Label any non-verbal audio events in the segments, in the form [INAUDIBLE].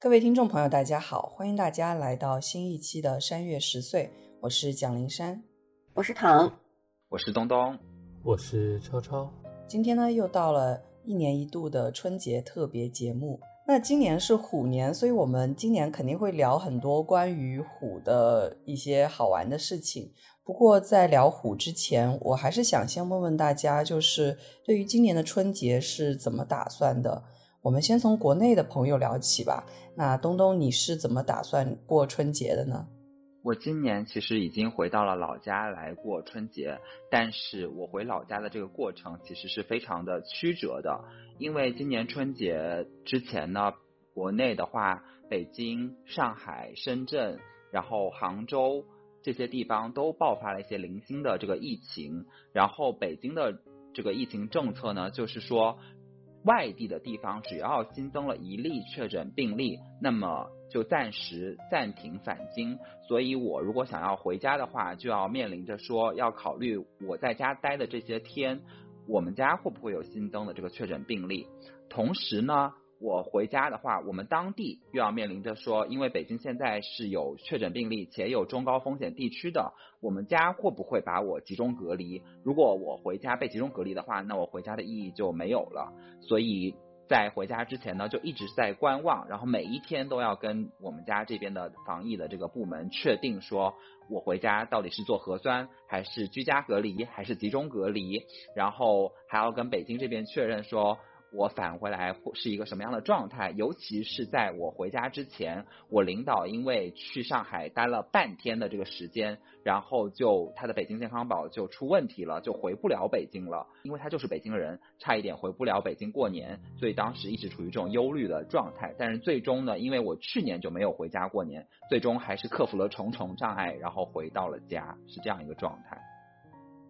各位听众朋友，大家好，欢迎大家来到新一期的《山月十岁》，我是蒋灵山，我是唐，我是东东，我是超超。今天呢，又到了一年一度的春节特别节目。那今年是虎年，所以我们今年肯定会聊很多关于虎的一些好玩的事情。不过在聊虎之前，我还是想先问问大家，就是对于今年的春节是怎么打算的？我们先从国内的朋友聊起吧。那东东，你是怎么打算过春节的呢？我今年其实已经回到了老家来过春节，但是我回老家的这个过程其实是非常的曲折的，因为今年春节之前呢，国内的话，北京、上海、深圳，然后杭州这些地方都爆发了一些零星的这个疫情，然后北京的这个疫情政策呢，就是说。外地的地方只要新增了一例确诊病例，那么就暂时暂停返京。所以我如果想要回家的话，就要面临着说要考虑我在家待的这些天，我们家会不会有新增的这个确诊病例。同时呢。我回家的话，我们当地又要面临着说，因为北京现在是有确诊病例且有中高风险地区的，我们家会不会把我集中隔离？如果我回家被集中隔离的话，那我回家的意义就没有了。所以在回家之前呢，就一直在观望，然后每一天都要跟我们家这边的防疫的这个部门确定，说我回家到底是做核酸，还是居家隔离，还是集中隔离，然后还要跟北京这边确认说。我返回来是一个什么样的状态？尤其是在我回家之前，我领导因为去上海待了半天的这个时间，然后就他的北京健康宝就出问题了，就回不了北京了。因为他就是北京人，差一点回不了北京过年，所以当时一直处于这种忧虑的状态。但是最终呢，因为我去年就没有回家过年，最终还是克服了重重障碍，然后回到了家，是这样一个状态。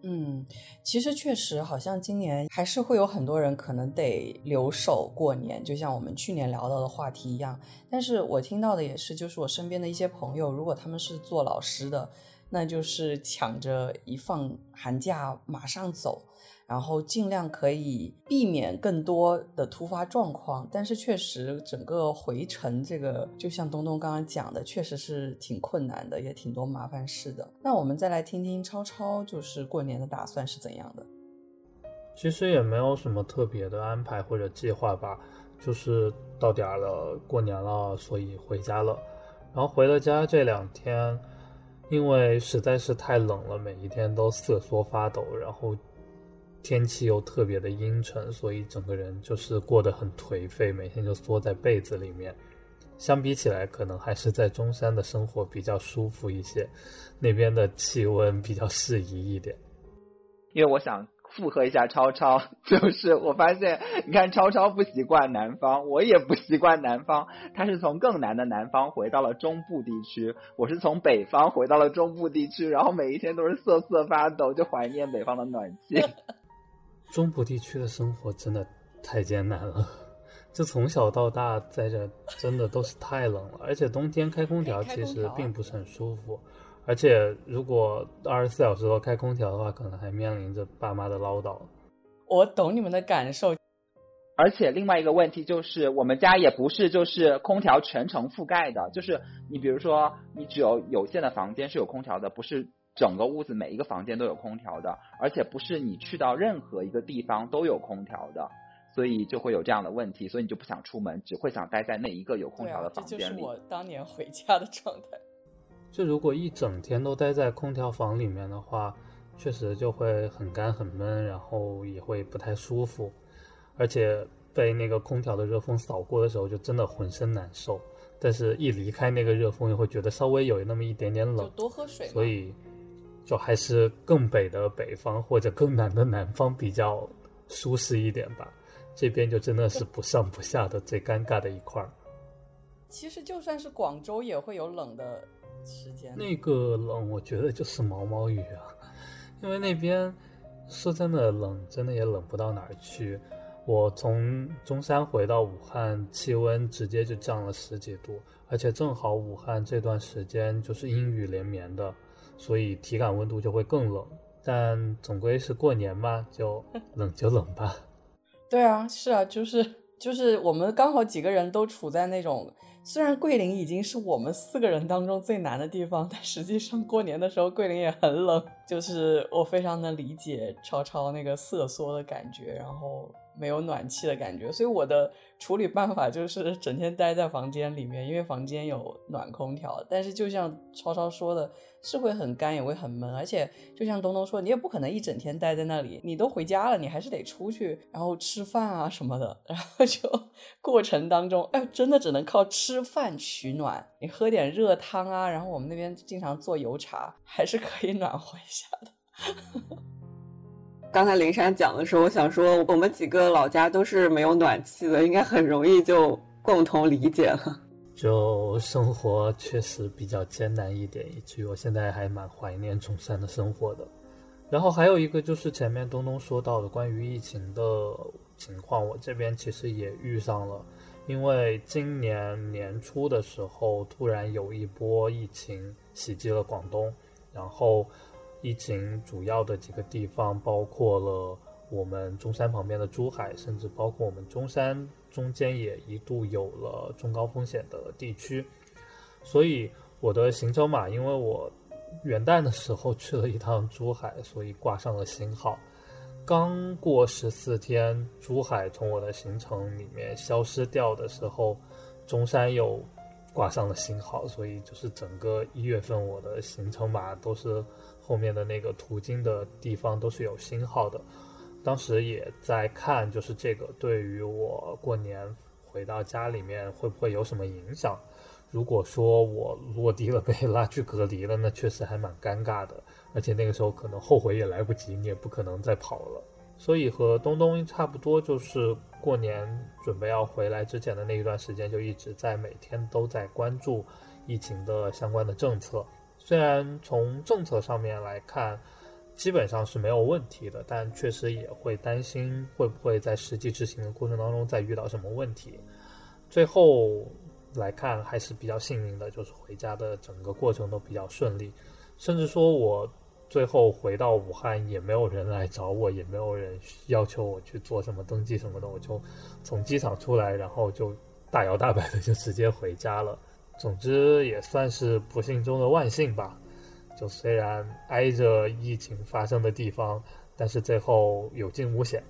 嗯，其实确实好像今年还是会有很多人可能得留守过年，就像我们去年聊到的话题一样。但是我听到的也是，就是我身边的一些朋友，如果他们是做老师的，那就是抢着一放寒假马上走。然后尽量可以避免更多的突发状况，但是确实整个回程这个，就像东东刚刚讲的，确实是挺困难的，也挺多麻烦事的。那我们再来听听超超，就是过年的打算是怎样的？其实也没有什么特别的安排或者计划吧，就是到点了，过年了，所以回家了。然后回了家这两天，因为实在是太冷了，每一天都瑟缩发抖，然后。天气又特别的阴沉，所以整个人就是过得很颓废，每天就缩在被子里面。相比起来，可能还是在中山的生活比较舒服一些，那边的气温比较适宜一点。因为我想附和一下超超，就是我发现，你看超超不习惯南方，我也不习惯南方。他是从更南的南方回到了中部地区，我是从北方回到了中部地区，然后每一天都是瑟瑟发抖，就怀念北方的暖气。中部地区的生活真的太艰难了，就从小到大在这真的都是太冷了，而且冬天开空调其实并不是很舒服，而且如果二十四小时都开空调的话，可能还面临着爸妈的唠叨。我懂你们的感受，而且另外一个问题就是，我们家也不是就是空调全程覆盖的，就是你比如说你只有有限的房间是有空调的，不是。整个屋子每一个房间都有空调的，而且不是你去到任何一个地方都有空调的，所以就会有这样的问题，所以你就不想出门，只会想待在那一个有空调的房间里。这就是我当年回家的状态。[LAUGHS] 就如果一整天都待在空调房里面的话，确实就会很干很闷，然后也会不太舒服，而且被那个空调的热风扫过的时候，就真的浑身难受。但是一离开那个热风，又会觉得稍微有那么一点点冷，就多喝水。所以。就还是更北的北方或者更南的南方比较舒适一点吧，这边就真的是不上不下的最尴尬的一块儿。其实就算是广州也会有冷的时间。那个冷，我觉得就是毛毛雨啊，因为那边说真的冷，真的也冷不到哪儿去。我从中山回到武汉，气温直接就降了十几度，而且正好武汉这段时间就是阴雨连绵的。所以体感温度就会更冷，但总归是过年嘛，[LAUGHS] 就冷就冷吧。对啊，是啊，就是就是我们刚好几个人都处在那种。虽然桂林已经是我们四个人当中最难的地方，但实际上过年的时候桂林也很冷。就是我非常能理解超超那个瑟缩的感觉，然后。没有暖气的感觉，所以我的处理办法就是整天待在房间里面，因为房间有暖空调。但是就像超超说的，是会很干，也会很闷。而且就像东东说，你也不可能一整天待在那里，你都回家了，你还是得出去，然后吃饭啊什么的。[LAUGHS] 然后就过程当中，哎，真的只能靠吃饭取暖。你喝点热汤啊，然后我们那边经常做油茶，还是可以暖和一下的。[LAUGHS] 刚才灵山讲的时候，我想说，我们几个老家都是没有暖气的，应该很容易就共同理解了。就生活确实比较艰难一点，以至于我现在还蛮怀念中山的生活的。然后还有一个就是前面东东说到的关于疫情的情况，我这边其实也遇上了，因为今年年初的时候突然有一波疫情袭击了广东，然后。疫情主要的几个地方包括了我们中山旁边的珠海，甚至包括我们中山中间也一度有了中高风险的地区。所以我的行程码，因为我元旦的时候去了一趟珠海，所以挂上了星号。刚过十四天，珠海从我的行程里面消失掉的时候，中山又挂上了星号，所以就是整个一月份我的行程码都是。后面的那个途经的地方都是有星号的，当时也在看，就是这个对于我过年回到家里面会不会有什么影响？如果说我落地了被拉去隔离了，那确实还蛮尴尬的，而且那个时候可能后悔也来不及，你也不可能再跑了。所以和东东差不多，就是过年准备要回来之前的那一段时间，就一直在每天都在关注疫情的相关的政策。虽然从政策上面来看，基本上是没有问题的，但确实也会担心会不会在实际执行的过程当中再遇到什么问题。最后来看还是比较幸运的，就是回家的整个过程都比较顺利，甚至说我最后回到武汉也没有人来找我，也没有人要求我去做什么登记什么的，我就从机场出来，然后就大摇大摆的就直接回家了。总之也算是不幸中的万幸吧。就虽然挨着疫情发生的地方，但是最后有惊无险。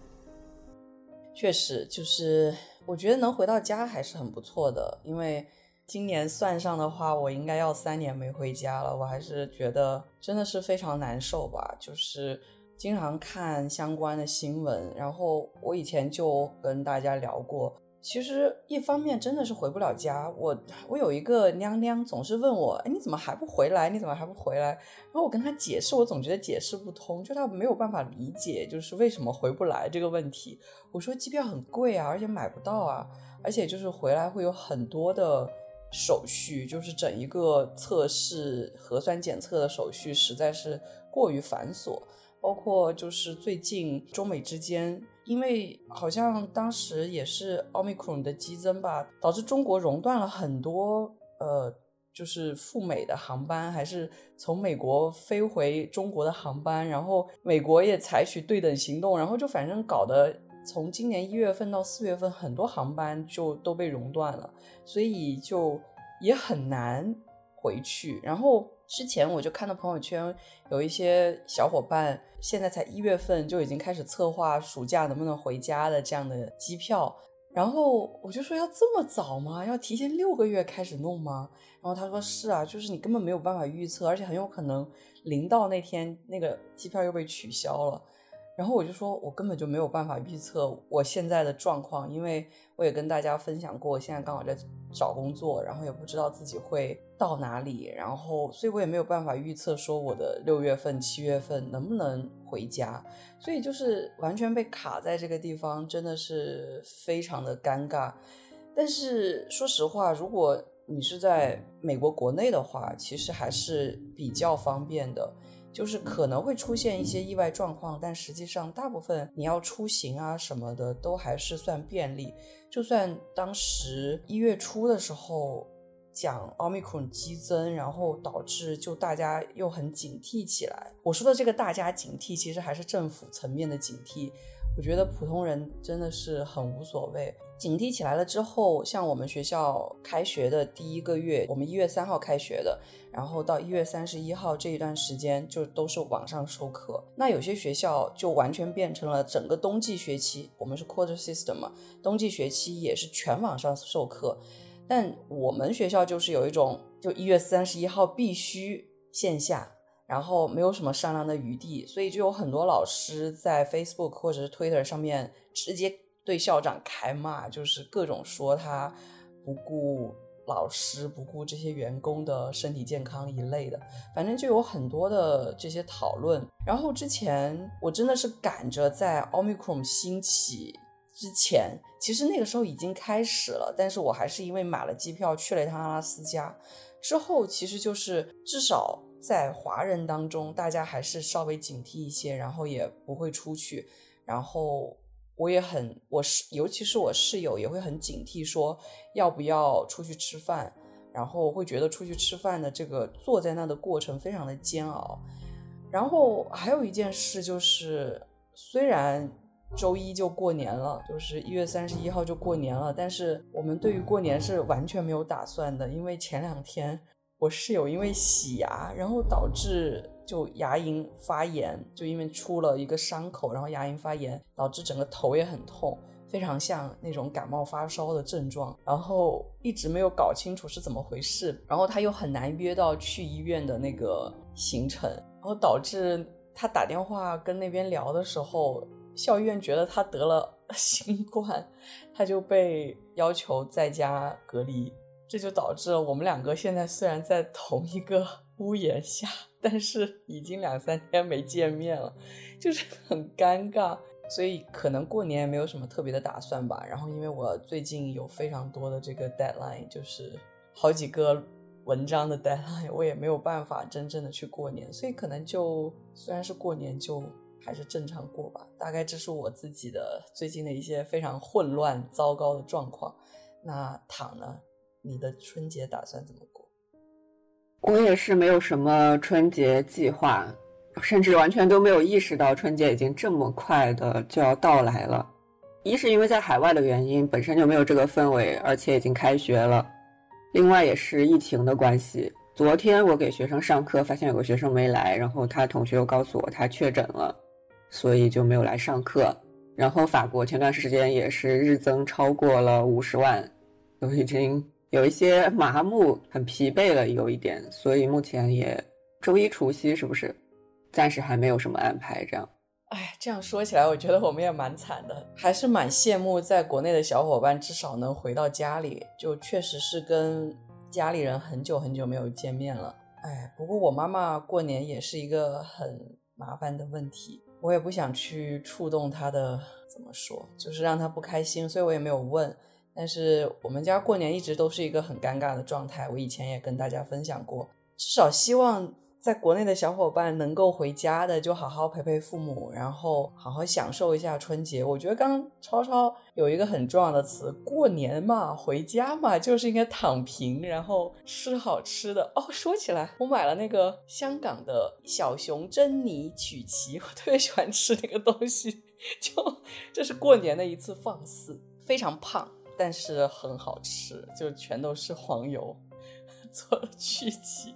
确实，就是我觉得能回到家还是很不错的。因为今年算上的话，我应该要三年没回家了。我还是觉得真的是非常难受吧。就是经常看相关的新闻，然后我以前就跟大家聊过。其实一方面真的是回不了家，我我有一个娘娘总是问我，哎，你怎么还不回来？你怎么还不回来？然后我跟她解释，我总觉得解释不通，就她没有办法理解，就是为什么回不来这个问题。我说机票很贵啊，而且买不到啊，而且就是回来会有很多的手续，就是整一个测试核酸检测的手续实在是过于繁琐，包括就是最近中美之间。因为好像当时也是奥密克戎的激增吧，导致中国熔断了很多呃，就是赴美的航班，还是从美国飞回中国的航班，然后美国也采取对等行动，然后就反正搞得从今年一月份到四月份，很多航班就都被熔断了，所以就也很难回去，然后。之前我就看到朋友圈有一些小伙伴，现在才一月份就已经开始策划暑假能不能回家的这样的机票，然后我就说要这么早吗？要提前六个月开始弄吗？然后他说是啊，就是你根本没有办法预测，而且很有可能临到那天那个机票又被取消了。然后我就说，我根本就没有办法预测我现在的状况，因为我也跟大家分享过，我现在刚好在找工作，然后也不知道自己会到哪里，然后所以我也没有办法预测说我的六月份、七月份能不能回家，所以就是完全被卡在这个地方，真的是非常的尴尬。但是说实话，如果你是在美国国内的话，其实还是比较方便的。就是可能会出现一些意外状况，但实际上大部分你要出行啊什么的都还是算便利。就算当时一月初的时候讲奥密克戎激增，然后导致就大家又很警惕起来。我说的这个大家警惕，其实还是政府层面的警惕。我觉得普通人真的是很无所谓。警惕起来了之后，像我们学校开学的第一个月，我们一月三号开学的，然后到一月三十一号这一段时间就都是网上授课。那有些学校就完全变成了整个冬季学期，我们是 quarter system 嘛，冬季学期也是全网上授课。但我们学校就是有一种，就一月三十一号必须线下，然后没有什么商量的余地，所以就有很多老师在 Facebook 或者是 Twitter 上面直接。对校长开骂，就是各种说他不顾老师、不顾这些员工的身体健康一类的，反正就有很多的这些讨论。然后之前我真的是赶着在 Omicron 兴起之前，其实那个时候已经开始了，但是我还是因为买了机票去了一趟阿拉斯加。之后其实就是至少在华人当中，大家还是稍微警惕一些，然后也不会出去，然后。我也很，我是尤其是我室友也会很警惕，说要不要出去吃饭，然后会觉得出去吃饭的这个坐在那的过程非常的煎熬。然后还有一件事就是，虽然周一就过年了，就是一月三十一号就过年了，但是我们对于过年是完全没有打算的，因为前两天我室友因为洗牙，然后导致。就牙龈发炎，就因为出了一个伤口，然后牙龈发炎导致整个头也很痛，非常像那种感冒发烧的症状，然后一直没有搞清楚是怎么回事，然后他又很难约到去医院的那个行程，然后导致他打电话跟那边聊的时候，校医院觉得他得了 [LAUGHS] 新冠，他就被要求在家隔离，这就导致了我们两个现在虽然在同一个 [LAUGHS] 屋檐下。但是已经两三天没见面了，就是 [LAUGHS] 很尴尬，所以可能过年也没有什么特别的打算吧。然后因为我最近有非常多的这个 deadline，就是好几个文章的 [LAUGHS] deadline，我也没有办法真正的去过年，所以可能就虽然是过年，就还是正常过吧。大概这是我自己的最近的一些非常混乱、糟糕的状况。那躺呢？你的春节打算怎么过？我也是没有什么春节计划，甚至完全都没有意识到春节已经这么快的就要到来了。一是因为在海外的原因，本身就没有这个氛围，而且已经开学了；另外也是疫情的关系。昨天我给学生上课，发现有个学生没来，然后他同学又告诉我他确诊了，所以就没有来上课。然后法国前段时间也是日增超过了五十万，都已经。有一些麻木，很疲惫了，有一点，所以目前也周一除夕是不是？暂时还没有什么安排，这样。哎，这样说起来，我觉得我们也蛮惨的，还是蛮羡慕在国内的小伙伴，至少能回到家里，就确实是跟家里人很久很久没有见面了。哎，不过我妈妈过年也是一个很麻烦的问题，我也不想去触动她的，怎么说，就是让她不开心，所以我也没有问。但是我们家过年一直都是一个很尴尬的状态，我以前也跟大家分享过。至少希望在国内的小伙伴能够回家的，就好好陪陪父母，然后好好享受一下春节。我觉得刚刚超超有一个很重要的词，过年嘛，回家嘛，就是应该躺平，然后吃好吃的。哦，说起来，我买了那个香港的小熊珍妮曲奇，我特别喜欢吃那个东西，[LAUGHS] 就这是过年的一次放肆，非常胖。但是很好吃，就全都是黄油 [LAUGHS] 做的曲奇。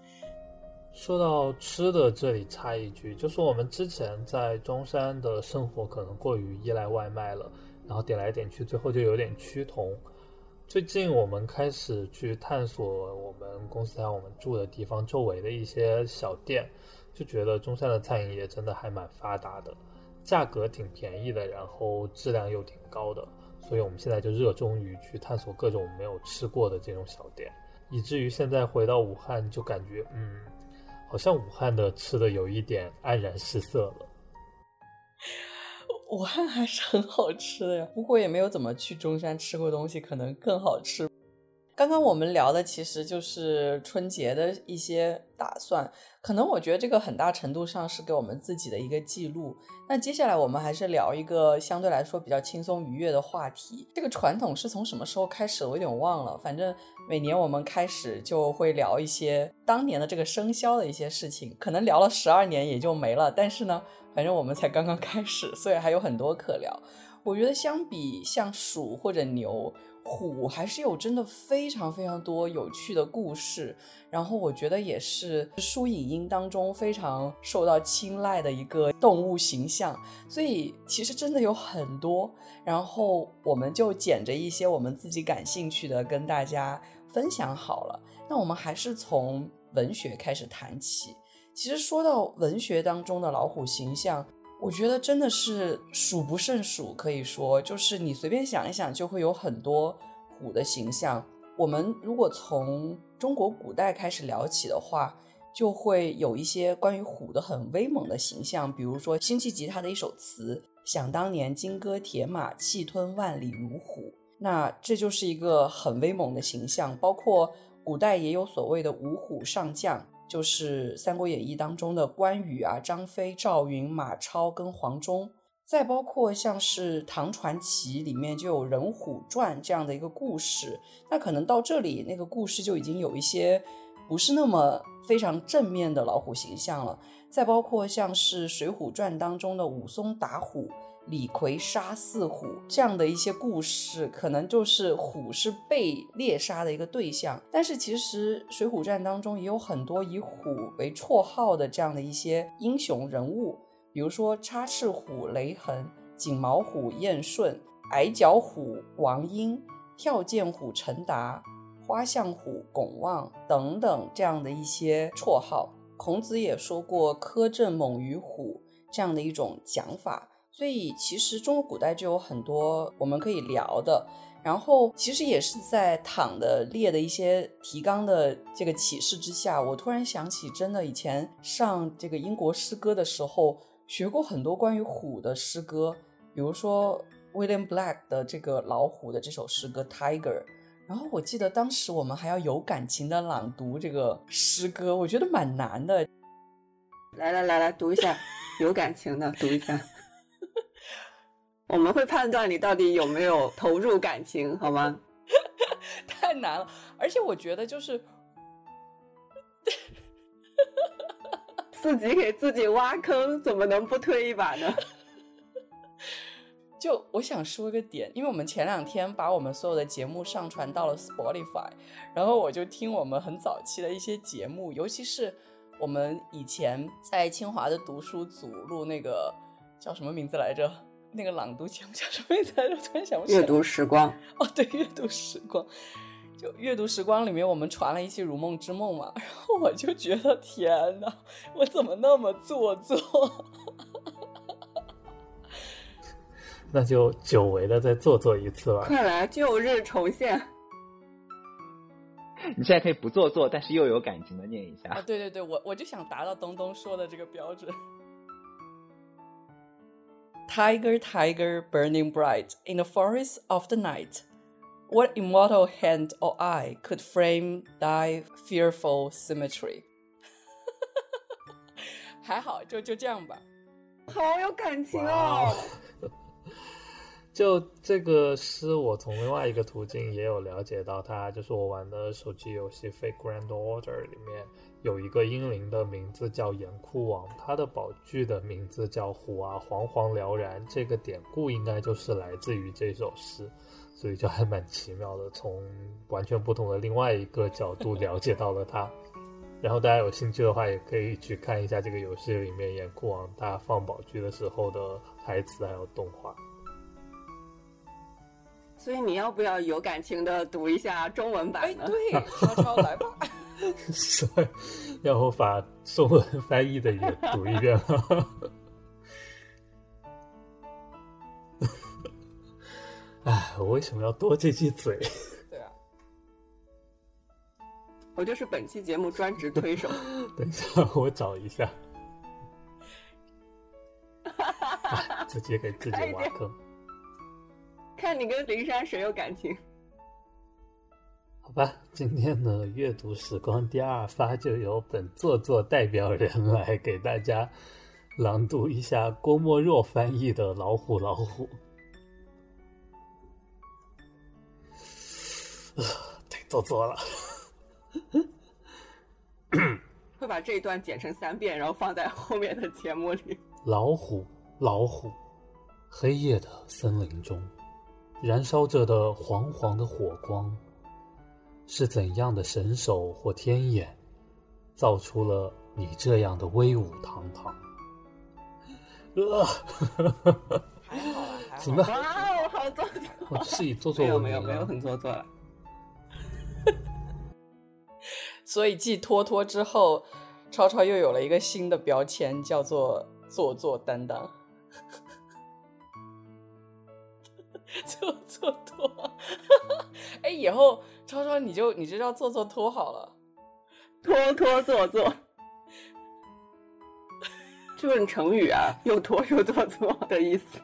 说到吃的，这里插一句，就是我们之前在中山的生活可能过于依赖外卖了，然后点来点去，最后就有点趋同。最近我们开始去探索我们公司还有我们住的地方周围的一些小店，就觉得中山的餐饮业真的还蛮发达的，价格挺便宜的，然后质量又挺高的。所以我们现在就热衷于去探索各种没有吃过的这种小店，以至于现在回到武汉就感觉，嗯，好像武汉的吃的有一点黯然失色了。[LAUGHS] 武汉还是很好吃的呀，不过也没有怎么去中山吃过东西，可能更好吃。刚刚我们聊的其实就是春节的一些打算，可能我觉得这个很大程度上是给我们自己的一个记录。那接下来我们还是聊一个相对来说比较轻松愉悦的话题。这个传统是从什么时候开始？我有点忘了。反正每年我们开始就会聊一些当年的这个生肖的一些事情，可能聊了十二年也就没了。但是呢，反正我们才刚刚开始，所以还有很多可聊。我觉得相比像鼠或者牛。虎还是有真的非常非常多有趣的故事，然后我觉得也是书影音当中非常受到青睐的一个动物形象，所以其实真的有很多，然后我们就捡着一些我们自己感兴趣的跟大家分享好了。那我们还是从文学开始谈起。其实说到文学当中的老虎形象，我觉得真的是数不胜数，可以说就是你随便想一想，就会有很多虎的形象。我们如果从中国古代开始聊起的话，就会有一些关于虎的很威猛的形象，比如说辛弃疾他的一首词：“想当年金戈铁马，气吞万里如虎。”那这就是一个很威猛的形象。包括古代也有所谓的五虎上将。就是《三国演义》当中的关羽啊、张飞、赵云、马超跟黄忠，再包括像是唐传奇里面就有《人虎传》这样的一个故事，那可能到这里那个故事就已经有一些不是那么非常正面的老虎形象了。再包括像是《水浒传》当中的武松打虎。李逵杀四虎这样的一些故事，可能就是虎是被猎杀的一个对象。但是其实《水浒传》当中也有很多以虎为绰号的这样的一些英雄人物，比如说插翅虎雷横、锦毛虎燕顺、矮脚虎王英、跳涧虎陈达、花象虎巩旺等等这样的一些绰号。孔子也说过“苛政猛于虎”这样的一种讲法。所以其实中国古代就有很多我们可以聊的，然后其实也是在躺的列的一些提纲的这个启示之下，我突然想起，真的以前上这个英国诗歌的时候学过很多关于虎的诗歌，比如说 William Black 的这个老虎的这首诗歌 Tiger，然后我记得当时我们还要有感情的朗读这个诗歌，我觉得蛮难的。来来来来，读一下，有感情的读一下。我们会判断你到底有没有投入感情，好吗？[LAUGHS] 太难了，而且我觉得就是 [LAUGHS] 自己给自己挖坑，怎么能不推一把呢？[LAUGHS] 就我想说一个点，因为我们前两天把我们所有的节目上传到了 Spotify，然后我就听我们很早期的一些节目，尤其是我们以前在清华的读书组录那个叫什么名字来着？那个朗读节目叫什么名字？我突然想不起来。阅读时光。哦，对，阅读时光。就阅读时光里面，我们传了一期《如梦之梦》嘛，然后我就觉得天哪，我怎么那么做作？[LAUGHS] 那就久违的再做作一次吧。快来，旧日重现。你现在可以不做作，但是又有感情的念一下。啊，对对对，我我就想达到东东说的这个标准。Tiger, tiger, burning bright in the forest of the night, what immortal hand or eye could frame thy fearful symmetry？[LAUGHS] 还好，就就这样吧。好有感情哦！就这个诗，我从另外一个途径也有了解到，它就是我玩的手机游戏《Fate [LAUGHS] Grand Order》里面。 有一个英灵的名字叫严酷王，他的宝具的名字叫虎啊，煌煌燎然。这个典故应该就是来自于这首诗，所以就还蛮奇妙的，从完全不同的另外一个角度了解到了它。然后大家有兴趣的话，也可以去看一下这个游戏里面严酷王他放宝具的时候的台词还有动画。所以你要不要有感情的读一下中文版呢？哎，对，悄悄来吧。[LAUGHS] 是，要我把中文翻译的也读一遍了。[LAUGHS] 哎，我为什么要多这句嘴？对啊，我就是本期节目专职推手。[LAUGHS] 等一下，我找一下。[LAUGHS] 直接给自己挖坑。看你跟灵山谁有感情？好吧，今天的，阅读时光第二发就由本作作代表人来给大家朗读一下郭沫若翻译的《老虎老虎》。啊太做作了，会把这一段剪成三遍，然后放在后面的节目里。老虎老虎，黑夜的森林中，燃烧着的黄黄的火光，是怎样的神手或天眼，造出了你这样的威武堂堂？呃，还好啊，还好。怎么？哇哦，好做作！我自己做作没有没有没有很做作了。[LAUGHS] 所以继托托之后，超超又有了一个新的标签，叫做做作担当。[LAUGHS] 做作托，[LAUGHS] 哎，以后超超你就你就叫做做托好了。[LAUGHS] 拖拖做做，就是成语啊，又拖又做作的意思。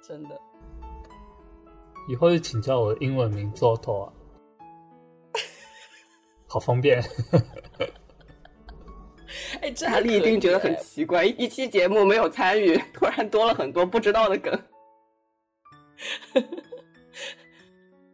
真的，以后就请叫我的英文名 Zoto 啊，好方便。哎，这大力一定觉得很奇怪，一期节目没有参与，突然多了很多不知道的梗。[LAUGHS]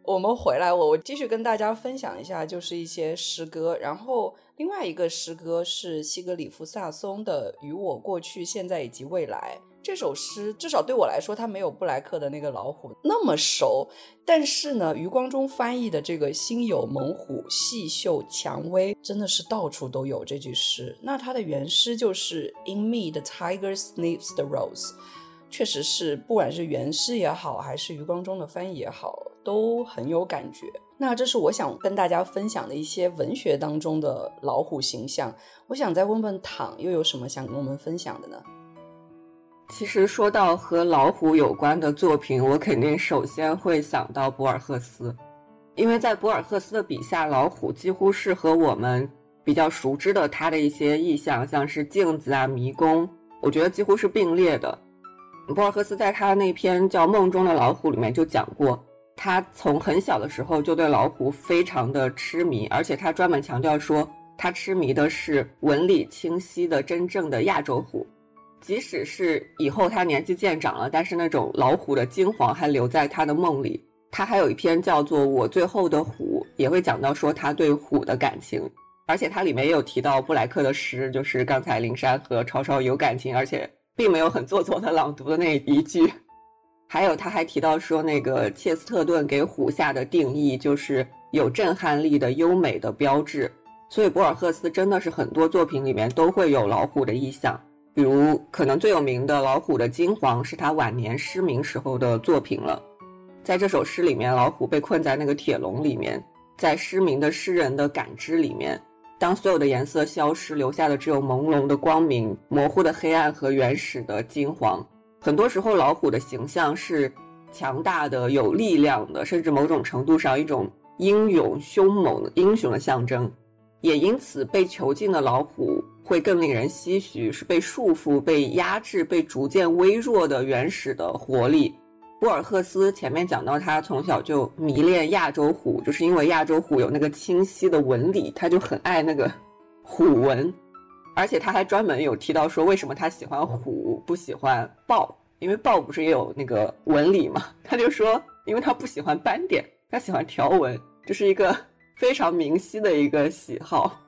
我们回来，我我继续跟大家分享一下，就是一些诗歌。然后另外一个诗歌是西格里夫萨松的《与我过去、现在以及未来》。这首诗至少对我来说，它没有布莱克的那个老虎那么熟。但是呢，余光中翻译的这个“心有猛虎，细嗅蔷薇”，真的是到处都有这句诗。那它的原诗就是 “In me the tiger sniffs the rose”。确实是，不管是原诗也好，还是余光中的翻译也好，都很有感觉。那这是我想跟大家分享的一些文学当中的老虎形象。我想再问问躺，又有什么想跟我们分享的呢？其实说到和老虎有关的作品，我肯定首先会想到博尔赫斯，因为在博尔赫斯的笔下，老虎几乎是和我们比较熟知的他的一些意象，像是镜子啊、迷宫，我觉得几乎是并列的。博尔赫斯在他那篇叫《梦中的老虎》里面就讲过，他从很小的时候就对老虎非常的痴迷，而且他专门强调说，他痴迷的是纹理清晰的真正的亚洲虎。即使是以后他年纪渐长了，但是那种老虎的金黄还留在他的梦里。他还有一篇叫做《我最后的虎》，也会讲到说他对虎的感情，而且它里面也有提到布莱克的诗，就是刚才灵珊和超超有感情，而且并没有很做作的朗读的那一句。还有他还提到说，那个切斯特顿给虎下的定义就是有震撼力的优美的标志，所以博尔赫斯真的是很多作品里面都会有老虎的意象。比如，可能最有名的《老虎的金黄》是他晚年失明时候的作品了。在这首诗里面，老虎被困在那个铁笼里面，在失明的诗人的感知里面，当所有的颜色消失，留下的只有朦胧的光明、模糊的黑暗和原始的金黄。很多时候，老虎的形象是强大的、有力量的，甚至某种程度上一种英勇、凶猛的英雄的象征。也因此，被囚禁的老虎。会更令人唏嘘，是被束缚、被压制、被逐渐微弱的原始的活力。博尔赫斯前面讲到，他从小就迷恋亚洲虎，就是因为亚洲虎有那个清晰的纹理，他就很爱那个虎纹。而且他还专门有提到说，为什么他喜欢虎，不喜欢豹？因为豹不是也有那个纹理嘛？[LAUGHS] 他就说，因为他不喜欢斑点，他喜欢条纹，这是一个非常明晰的一个喜好。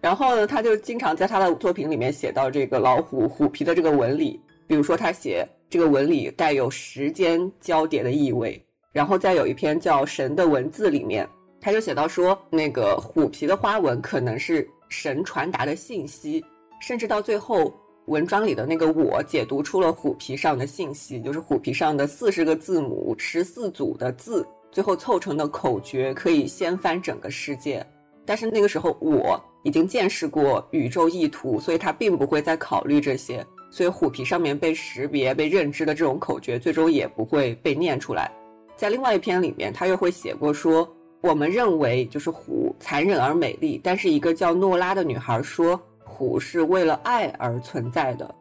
然后呢，他就经常在他的作品里面写到这个老虎虎皮的这个纹理，比如说他写这个纹理带有时间交叠的意味。然后再有一篇叫《神的文字》里面，他就写到说，那个虎皮的花纹可能是神传达的信息，甚至到最后文章里的那个我解读出了虎皮上的信息，就是虎皮上的四十个字母、十四组的字，最后凑成的口诀可以掀翻整个世界。但是那个时候我。已经见识过宇宙意图，所以他并不会再考虑这些，所以虎皮上面被识别、被认知的这种口诀，最终也不会被念出来。在另外一篇里面，他又会写过说，我们认为就是虎残忍而美丽，但是一个叫诺拉的女孩说，虎是为了爱而存在的。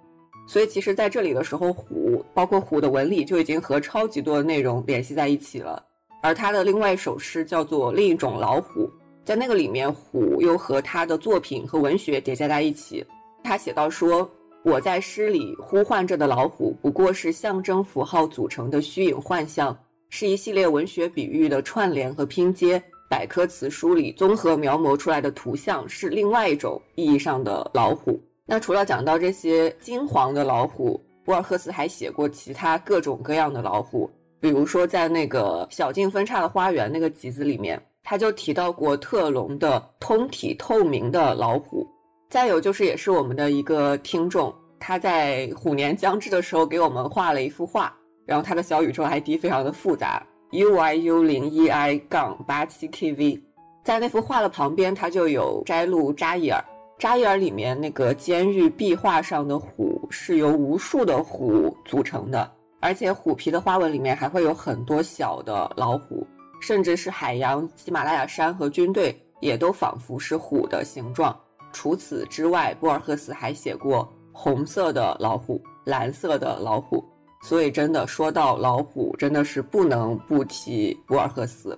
所以其实在这里的时候，虎包括虎的纹理就已经和超级多的内容联系在一起了。而他的另外一首诗叫做《另一种老虎》。在那个里面，虎又和他的作品和文学叠加在一起。他写到说：“我在诗里呼唤着的老虎，不过是象征符号组成的虚影幻象，是一系列文学比喻的串联和拼接。百科词书里综合描摹出来的图像，是另外一种意义上的老虎。那除了讲到这些金黄的老虎，博尔赫斯还写过其他各种各样的老虎，比如说在那个小径分叉的花园那个集子里面，他就提到过特隆的通体透明的老虎。再有就是，也是我们的一个听众，他在虎年将至的时候给我们画了一幅画，然后他的小宇宙 ID 非常的复杂，U I U 零一 I 杠八七 K V，在那幅画的旁边，它就有摘录扎伊尔。扎伊尔里面那个监狱壁画上的虎是由无数的虎组成的，而且虎皮的花纹里面还会有很多小的老虎，甚至是海洋、喜马拉雅山和军队也都仿佛是虎的形状。除此之外，博尔赫斯还写过红色的老虎、蓝色的老虎，所以真的说到老虎，真的是不能不提博尔赫斯。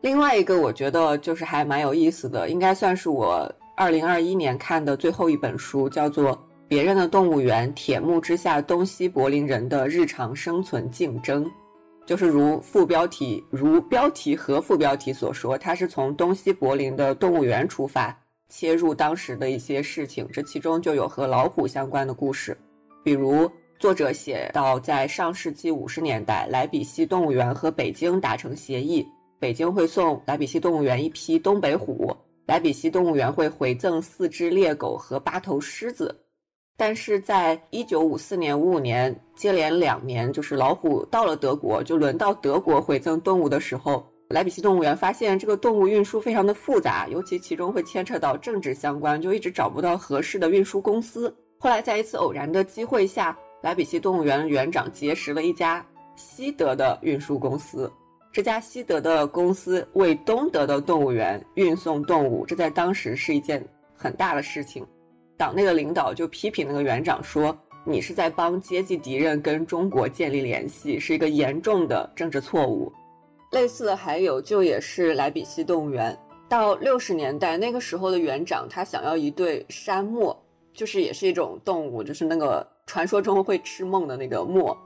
另外一个，我觉得就是还蛮有意思的，应该算是我。二零二一年看的最后一本书叫做《别人的动物园：铁幕之下东西柏林人的日常生存竞争》，就是如副标题、如标题和副标题所说，它是从东西柏林的动物园出发，切入当时的一些事情。这其中就有和老虎相关的故事，比如作者写到，在上世纪五十年代，莱比锡动物园和北京达成协议，北京会送莱比锡动物园一批东北虎。莱比锡动物园会回赠四只猎狗和八头狮子，但是在一九五四年、五五年接连两年，就是老虎到了德国，就轮到德国回赠动物的时候，莱比锡动物园发现这个动物运输非常的复杂，尤其其中会牵扯到政治相关，就一直找不到合适的运输公司。后来在一次偶然的机会下，莱比锡动物园园长结识了一家西德的运输公司。这家西德的公司为东德的动物园运送动物，这在当时是一件很大的事情。党内的领导就批评那个园长说：“你是在帮阶级敌人跟中国建立联系，是一个严重的政治错误。”类似的还有，就也是莱比锡动物园。到六十年代，那个时候的园长他想要一对山漠，就是也是一种动物，就是那个传说中会吃梦的那个墨。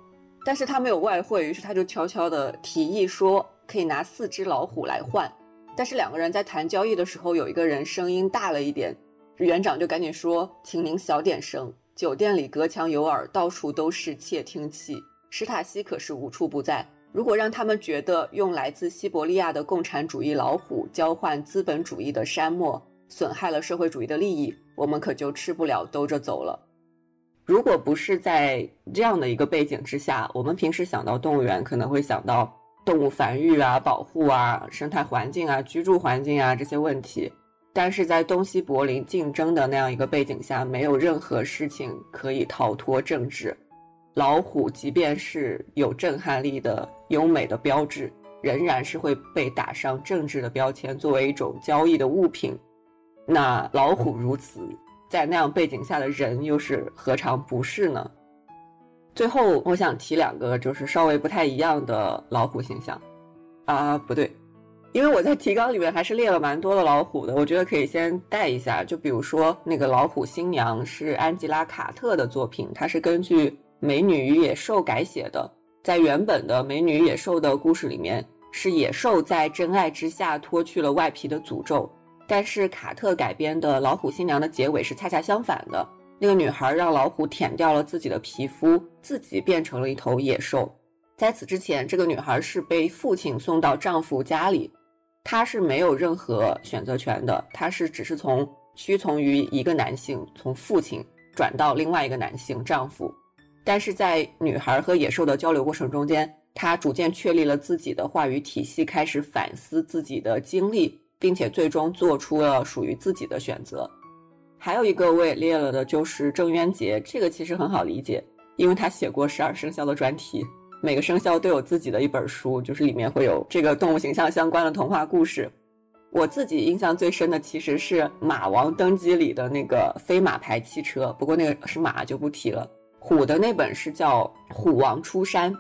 但是他没有外汇，于是他就悄悄地提议说可以拿四只老虎来换。但是两个人在谈交易的时候，有一个人声音大了一点，园长就赶紧说：“请您小点声，酒店里隔墙有耳，到处都是窃听器。史塔西可是无处不在。如果让他们觉得用来自西伯利亚的共产主义老虎交换资本主义的山漠，损害了社会主义的利益，我们可就吃不了兜着走了。”如果不是在这样的一个背景之下，我们平时想到动物园，可能会想到动物繁育啊、保护啊、生态环境啊、居住环境啊这些问题。但是在东西柏林竞争的那样一个背景下，没有任何事情可以逃脱政治。老虎即便是有震撼力的优美的标志，仍然是会被打上政治的标签，作为一种交易的物品。那老虎如此。在那样背景下的人又是何尝不是呢？最后，我想提两个就是稍微不太一样的老虎形象，啊，不对，因为我在提纲里面还是列了蛮多的老虎的，我觉得可以先带一下。就比如说那个老虎新娘是安吉拉·卡特的作品，它是根据《美女与野兽》改写的。在原本的《美女与野兽》的故事里面，是野兽在真爱之下脱去了外皮的诅咒。但是卡特改编的《老虎新娘》的结尾是恰恰相反的，那个女孩让老虎舔掉了自己的皮肤，自己变成了一头野兽。在此之前，这个女孩是被父亲送到丈夫家里，她是没有任何选择权的，她是只是从屈从于一个男性，从父亲转到另外一个男性丈夫。但是在女孩和野兽的交流过程中间，她逐渐确立了自己的话语体系，开始反思自己的经历。并且最终做出了属于自己的选择。还有一个我也列了的，就是郑渊洁。这个其实很好理解，因为他写过十二生肖的专题，每个生肖都有自己的一本书，就是里面会有这个动物形象相关的童话故事。我自己印象最深的其实是《马王登基》里的那个飞马牌汽车，不过那个是马就不提了。虎的那本是叫《虎王出山》。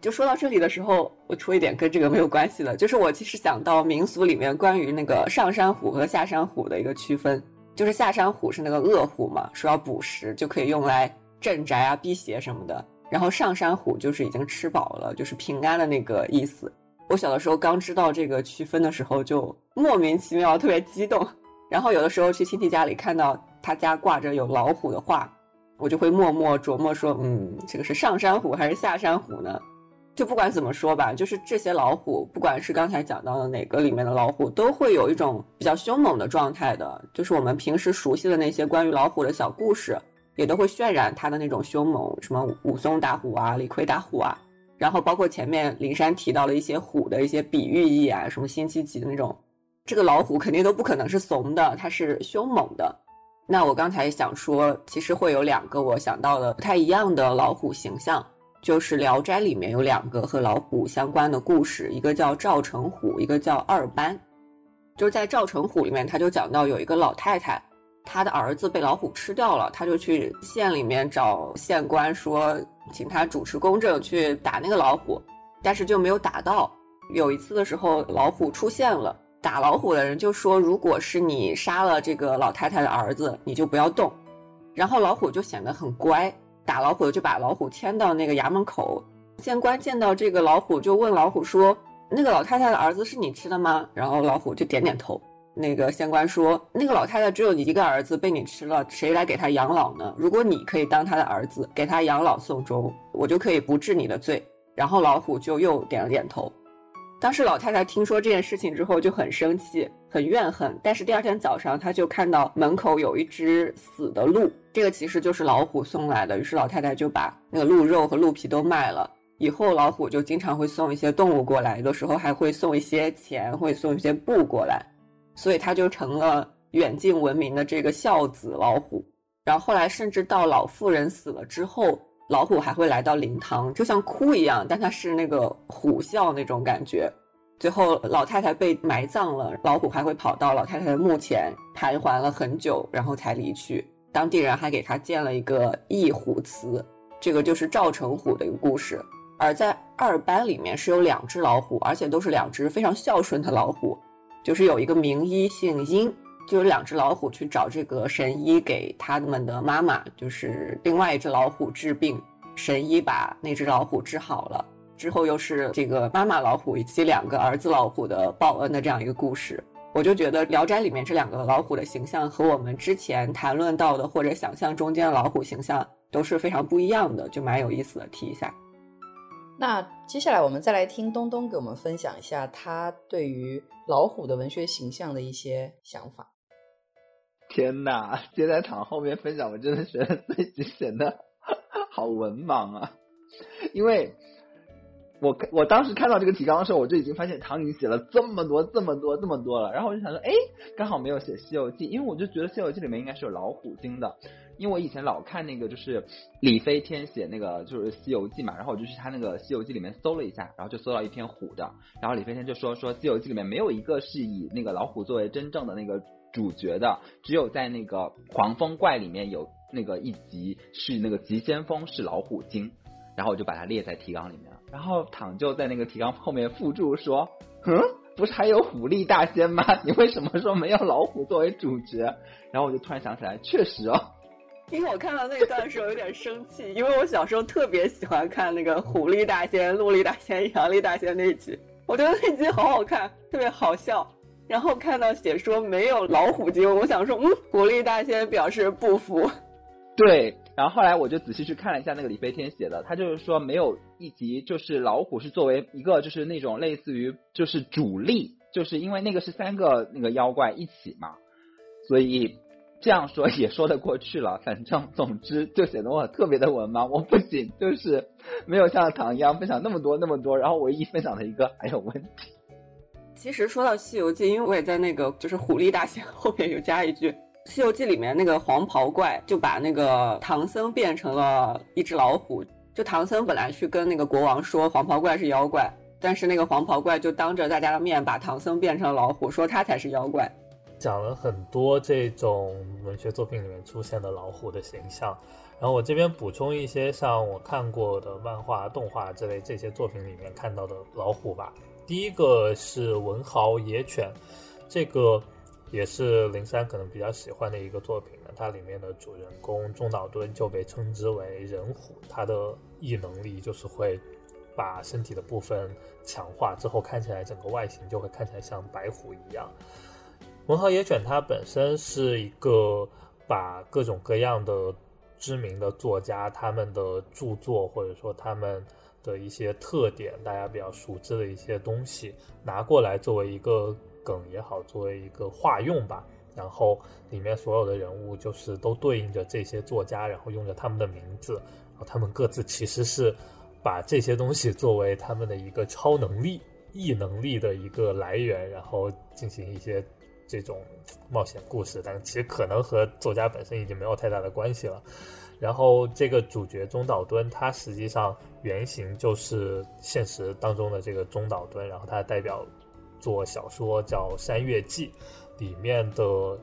就说到这里的时候，我出一点跟这个没有关系的，就是我其实想到民俗里面关于那个上山虎和下山虎的一个区分，就是下山虎是那个恶虎嘛，说要捕食就可以用来镇宅啊、辟邪什么的，然后上山虎就是已经吃饱了，就是平安的那个意思。我小的时候刚知道这个区分的时候，就莫名其妙特别激动，然后有的时候去亲戚家里看到他家挂着有老虎的画，我就会默默琢磨说，嗯，这个是上山虎还是下山虎呢？就不管怎么说吧，就是这些老虎，不管是刚才讲到的哪个里面的老虎，都会有一种比较凶猛的状态的。就是我们平时熟悉的那些关于老虎的小故事，也都会渲染它的那种凶猛，什么武松打虎啊，李逵打虎啊。然后包括前面灵山提到了一些虎的一些比喻意啊，什么辛弃疾的那种，这个老虎肯定都不可能是怂的，它是凶猛的。那我刚才想说，其实会有两个我想到的不太一样的老虎形象。就是《聊斋》里面有两个和老虎相关的故事，一个叫赵成虎，一个叫二班。就是在赵成虎里面，他就讲到有一个老太太，她的儿子被老虎吃掉了，他就去县里面找县官说，请他主持公正去打那个老虎，但是就没有打到。有一次的时候，老虎出现了，打老虎的人就说，如果是你杀了这个老太太的儿子，你就不要动。然后老虎就显得很乖。打老虎就把老虎牵到那个衙门口，县官见到这个老虎就问老虎说：“那个老太太的儿子是你吃的吗？”然后老虎就点点头。那个县官说：“那个老太太只有你一个儿子被你吃了，谁来给他养老呢？如果你可以当他的儿子，给他养老送终，我就可以不治你的罪。”然后老虎就又点了点头。当时老太太听说这件事情之后就很生气，很怨恨。但是第二天早上，她就看到门口有一只死的鹿，这个其实就是老虎送来的。于是老太太就把那个鹿肉和鹿皮都卖了。以后老虎就经常会送一些动物过来，有的时候还会送一些钱，会送一些布过来，所以它就成了远近闻名的这个孝子老虎。然后后来甚至到老妇人死了之后。老虎还会来到灵堂，就像哭一样，但它是那个虎啸那种感觉。最后老太太被埋葬了，老虎还会跑到老太太的墓前盘桓了很久，然后才离去。当地人还给他建了一个义虎祠，这个就是赵成虎的一个故事。而在二班里面是有两只老虎，而且都是两只非常孝顺的老虎，就是有一个名医姓殷。就有两只老虎去找这个神医给他们的妈妈，就是另外一只老虎治病，神医把那只老虎治好了。之后又是这个妈妈老虎以及两个儿子老虎的报恩的这样一个故事。我就觉得《聊斋》里面这两个老虎的形象和我们之前谈论到的或者想象中间的老虎形象都是非常不一样的，就蛮有意思的。提一下。那接下来我们再来听东东给我们分享一下他对于老虎的文学形象的一些想法。天呐，[LAUGHS] 接在躺后面分享，我真的觉得自己显得好文盲啊！[LAUGHS] 因为我我当时看到这个提纲的时候，我就已经发现唐颖写了这么多、这么多、这么多了。然后我就想说，哎，刚好没有写《西游记》，因为我就觉得《西游记》里面应该是有老虎精的。因为我以前老看那个，就是李飞天写那个就是《西游记》嘛，然后我就去他那个《西游记》里面搜了一下，然后就搜到一篇虎的。然后李飞天就说说《西游记》里面没有一个是以那个老虎作为真正的那个。主角的只有在那个黄风怪里面有那个一集是那个急先锋是老虎精，然后我就把它列在提纲里面了。然后躺就在那个提纲后面附注说：“嗯，不是还有虎力大仙吗？[LAUGHS] 你为什么说没有老虎作为主角？”然后我就突然想起来，确实哦，因为我看到那段的时候有点生气，因为我小时候特别喜欢看那个虎力大仙、鹿力大仙、羊力大仙那一集，我觉得那集好好看，特别好笑。然后看到写说没有老虎精，我想说，嗯，狐狸大仙表示不服。对，然后后来我就仔细去看了一下那个李飞天写的，他就是说没有一集就是老虎是作为一个就是那种类似于就是主力，就是因为那个是三个那个妖怪一起嘛，所以这样说也说得过去了。反正总之就显得我特别的文盲，我不仅就是没有像唐一样分享那么多那么多，然后唯一分享的一个还有问题。其实说到《西游记》，因为我也在那个就是虎力大仙 [LAUGHS] 后面有加一句，《西游记》里面那个黄袍怪就把那个唐僧变成了一只老虎。就唐僧本来去跟那个国王说黄袍怪是妖怪，但是那个黄袍怪就当着大家的面把唐僧变成老虎，说他才是妖怪。讲了很多这种文学作品里面出现的老虎的形象，然后我这边补充一些像我看过的漫画、动画之类这些作品里面看到的老虎吧。第一个是文豪野犬，这个也是零三可能比较喜欢的一个作品呢。它里面的主人公中岛敦就被称之为人虎，他的异能力就是会把身体的部分强化之后，看起来整个外形就会看起来像白虎一样。文豪野犬它本身是一个把各种各样的知名的作家他们的著作，或者说他们的一些特点，大家比较熟知的一些东西拿过来作为一个梗也好，作为一个化用吧。然后里面所有的人物就是都对应着这些作家，然后用着他们的名字，然后他们各自其实是把这些东西作为他们的一个超能力、异能力的一个来源，然后进行一些。这种冒险故事，但其实可能和作家本身已经没有太大的关系了。然后这个主角中岛敦，他实际上原型就是现实当中的这个中岛敦。然后他代表做小说叫《山月记》，里面的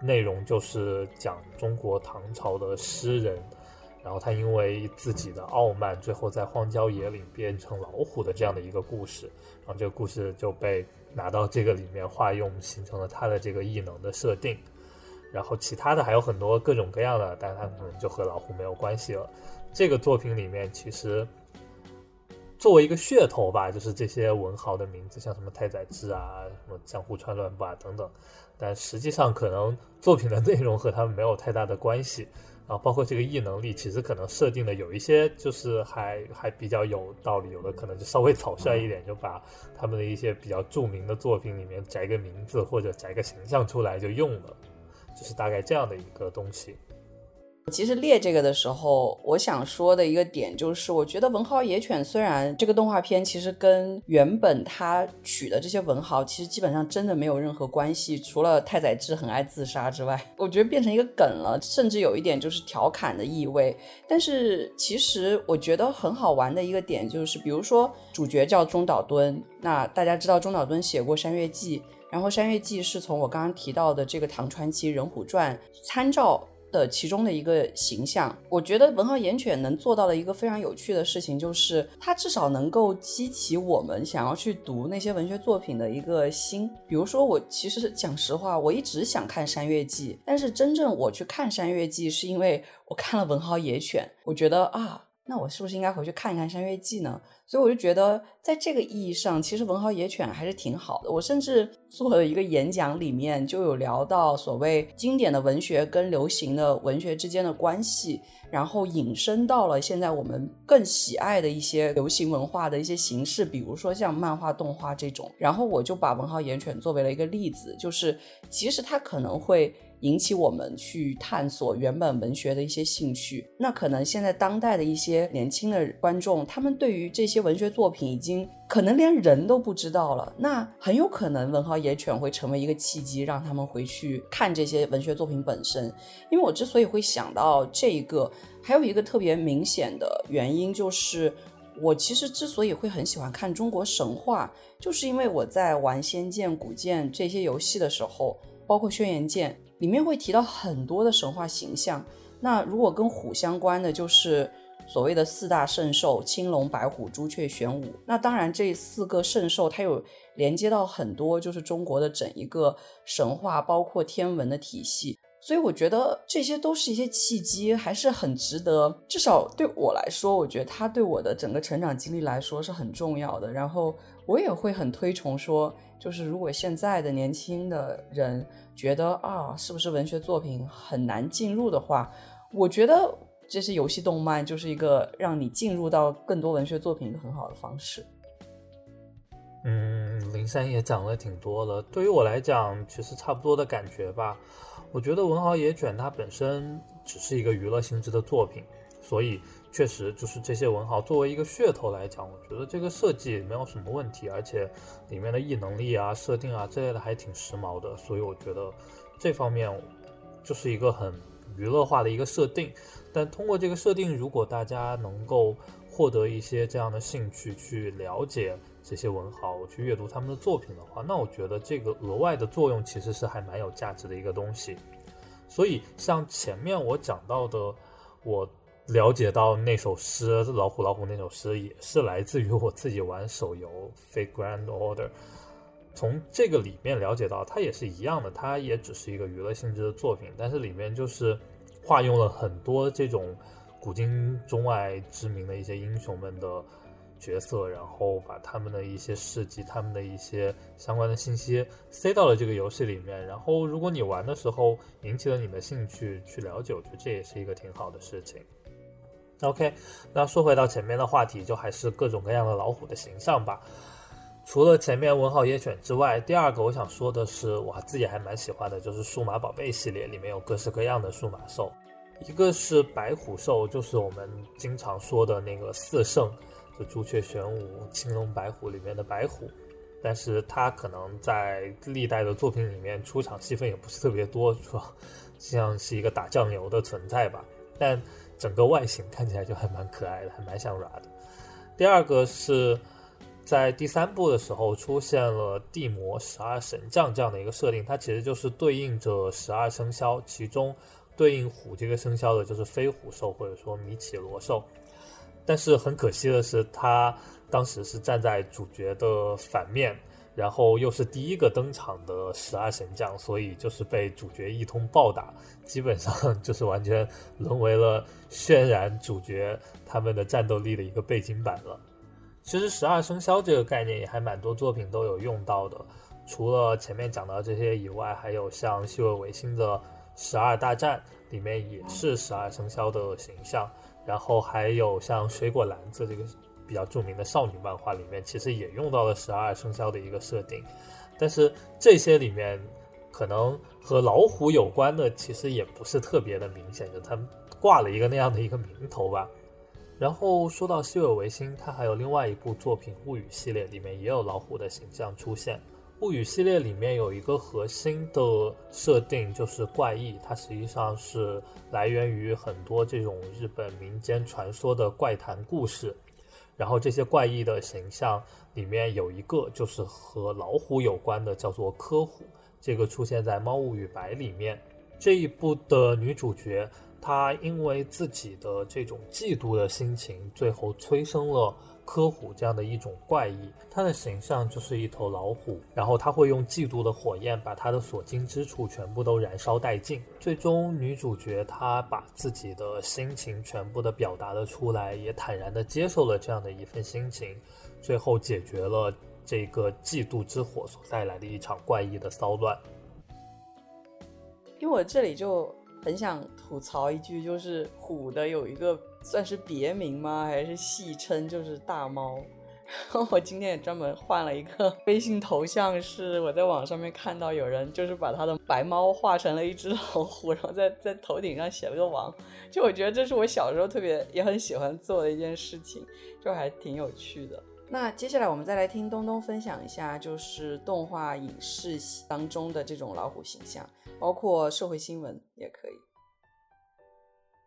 内容就是讲中国唐朝的诗人，然后他因为自己的傲慢，最后在荒郊野岭变成老虎的这样的一个故事。然后这个故事就被。拿到这个里面化用，形成了他的这个异能的设定，然后其他的还有很多各种各样的，但他可能就和老虎没有关系了。这个作品里面其实作为一个噱头吧，就是这些文豪的名字，像什么太宰治啊、什么江户川乱步啊等等，但实际上可能作品的内容和他们没有太大的关系。啊，包括这个异能力，其实可能设定的有一些就是还还比较有道理，有的可能就稍微草率一点，就把他们的一些比较著名的作品里面摘个名字或者摘个形象出来就用了，就是大概这样的一个东西。其实列这个的时候，我想说的一个点就是，我觉得《文豪野犬》虽然这个动画片其实跟原本他取的这些文豪其实基本上真的没有任何关系，除了太宰治很爱自杀之外，[LAUGHS] 我觉得变成一个梗了，甚至有一点就是调侃的意味。但是其实我觉得很好玩的一个点就是，比如说主角叫中岛敦，那大家知道中岛敦写过《山月记》，然后《山月记》是从我刚刚提到的这个唐传奇人虎传参照。的其中的一个形象，我觉得文豪岩犬能做到的一个非常有趣的事情，就是它至少能够激起我们想要去读那些文学作品的一个心。比如说，我其实讲实话，我一直想看《山月记》，但是真正我去看《山月记》，是因为我看了文豪野犬，我觉得啊。那我是不是应该回去看一看《山月记》呢？所以我就觉得，在这个意义上，其实《文豪野犬》还是挺好的。我甚至 [LAUGHS] 做了一个演讲，里面就有聊到所谓经典的文学跟流行的文学之间的关系，然后引申到了现在我们更喜爱的一些流行文化的一些形式，比如说像漫画、动画这种。然后我就把《文豪野犬》作为了一个例子，就是其实它可能会。引起我们去探索原本文学的一些兴趣，那可能现在当代的一些年轻的观众，他们对于这些文学作品已经可能连人都不知道了。那很有可能文豪野犬会成为一个契机，让他们回去看这些文学作品本身。因为我之所以会想到这一个，还有一个特别明显的原因，就是我其实之所以会很喜欢看中国神话，就是因为我在玩《仙剑》《古剑》这些游戏的时候，包括《轩辕剑》。里面会提到很多的神话形象，那如果跟虎相关的，就是所谓的四大圣兽：青龙、白虎、朱雀、玄武。那当然，这四个圣兽它有连接到很多，就是中国的整一个神话，包括天文的体系。所以我觉得这些都是一些契机，还是很值得。至少对我来说，我觉得它对我的整个成长经历来说是很重要的。然后我也会很推崇说，就是如果现在的年轻的人。觉得啊，是不是文学作品很难进入的话，我觉得这些游戏动漫就是一个让你进入到更多文学作品一个很好的方式。嗯，林珊也讲了挺多的，对于我来讲，其实差不多的感觉吧。我觉得《文豪野犬》它本身只是一个娱乐性质的作品，所以。确实，就是这些文豪作为一个噱头来讲，我觉得这个设计没有什么问题，而且里面的异能力啊、设定啊之类的还挺时髦的，所以我觉得这方面就是一个很娱乐化的一个设定。但通过这个设定，如果大家能够获得一些这样的兴趣，去了解这些文豪，去阅读他们的作品的话，那我觉得这个额外的作用其实是还蛮有价值的一个东西。所以，像前面我讲到的，我。了解到那首诗，老虎老虎那首诗也是来自于我自己玩手游《Fate Grand Order》，从这个里面了解到，它也是一样的，它也只是一个娱乐性质的作品，但是里面就是化用了很多这种古今中外知名的一些英雄们的角色，然后把他们的一些事迹、他们的一些相关的信息塞到了这个游戏里面。然后，如果你玩的时候引起了你的兴趣，去了解，我觉得这也是一个挺好的事情。OK，那说回到前面的话题，就还是各种各样的老虎的形象吧。除了前面文豪野犬之外，第二个我想说的是，我自己还蛮喜欢的，就是数码宝贝系列里面有各式各样的数码兽。一个是白虎兽，就是我们经常说的那个四圣，就朱雀、玄武、青龙、白虎里面的白虎，但是它可能在历代的作品里面出场戏份也不是特别多，是吧 [LAUGHS] 像是一个打酱油的存在吧。但整个外形看起来就还蛮可爱的，还蛮像 Ra 的。第二个是在第三部的时候出现了地魔十二神将这样的一个设定，它其实就是对应着十二生肖，其中。对应虎这个生肖的就是飞虎兽或者说米奇罗兽，但是很可惜的是，他当时是站在主角的反面，然后又是第一个登场的十二神将，所以就是被主角一通暴打，基本上就是完全沦为了渲染主角他们的战斗力的一个背景板了。其实十二生肖这个概念也还蛮多作品都有用到的，除了前面讲到这些以外，还有像西尔维新的。十二大战里面也是十二生肖的形象，然后还有像水果篮子这个比较著名的少女漫画里面，其实也用到了十二生肖的一个设定。但是这些里面可能和老虎有关的，其实也不是特别的明显，就它挂了一个那样的一个名头吧。然后说到西尔维新，它还有另外一部作品《物语》系列，里面也有老虎的形象出现。物语系列里面有一个核心的设定，就是怪异。它实际上是来源于很多这种日本民间传说的怪谈故事。然后这些怪异的形象里面有一个就是和老虎有关的，叫做柯虎。这个出现在《猫物语白》里面。这一部的女主角，她因为自己的这种嫉妒的心情，最后催生了。科虎这样的一种怪异，它的形象就是一头老虎，然后它会用嫉妒的火焰把它的所经之处全部都燃烧殆尽。最终，女主角她把自己的心情全部的表达了出来，也坦然的接受了这样的一份心情，最后解决了这个嫉妒之火所带来的一场怪异的骚乱。因为我这里就很想吐槽一句，就是虎的有一个。算是别名吗？还是戏称？就是大猫。然 [LAUGHS] 后我今天也专门换了一个微信头像，是我在网上面看到有人就是把他的白猫画成了一只老虎，然后在在头顶上写了个王。就我觉得这是我小时候特别也很喜欢做的一件事情，就还挺有趣的。那接下来我们再来听东东分享一下，就是动画影视当中的这种老虎形象，包括社会新闻也可以。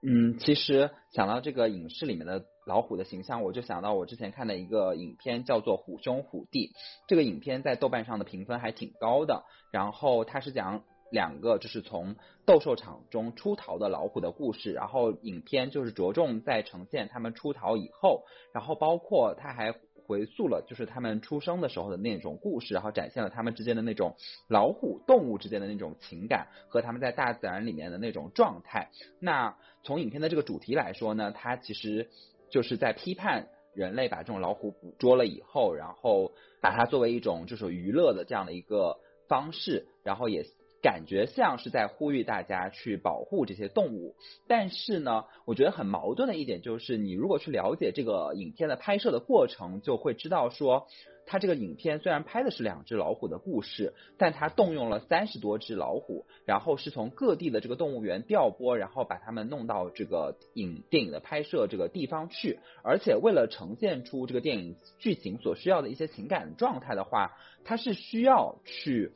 嗯，其实想到这个影视里面的老虎的形象，我就想到我之前看的一个影片，叫做《虎兄虎弟》。这个影片在豆瓣上的评分还挺高的。然后它是讲两个就是从斗兽场中出逃的老虎的故事。然后影片就是着重在呈现他们出逃以后，然后包括他还。回溯了就是他们出生的时候的那种故事，然后展现了他们之间的那种老虎动物之间的那种情感和他们在大自然里面的那种状态。那从影片的这个主题来说呢，它其实就是在批判人类把这种老虎捕捉了以后，然后把它作为一种就是娱乐的这样的一个方式，然后也。感觉像是在呼吁大家去保护这些动物，但是呢，我觉得很矛盾的一点就是，你如果去了解这个影片的拍摄的过程，就会知道说，它这个影片虽然拍的是两只老虎的故事，但它动用了三十多只老虎，然后是从各地的这个动物园调拨，然后把它们弄到这个影电影的拍摄这个地方去，而且为了呈现出这个电影剧情所需要的一些情感状态的话，它是需要去。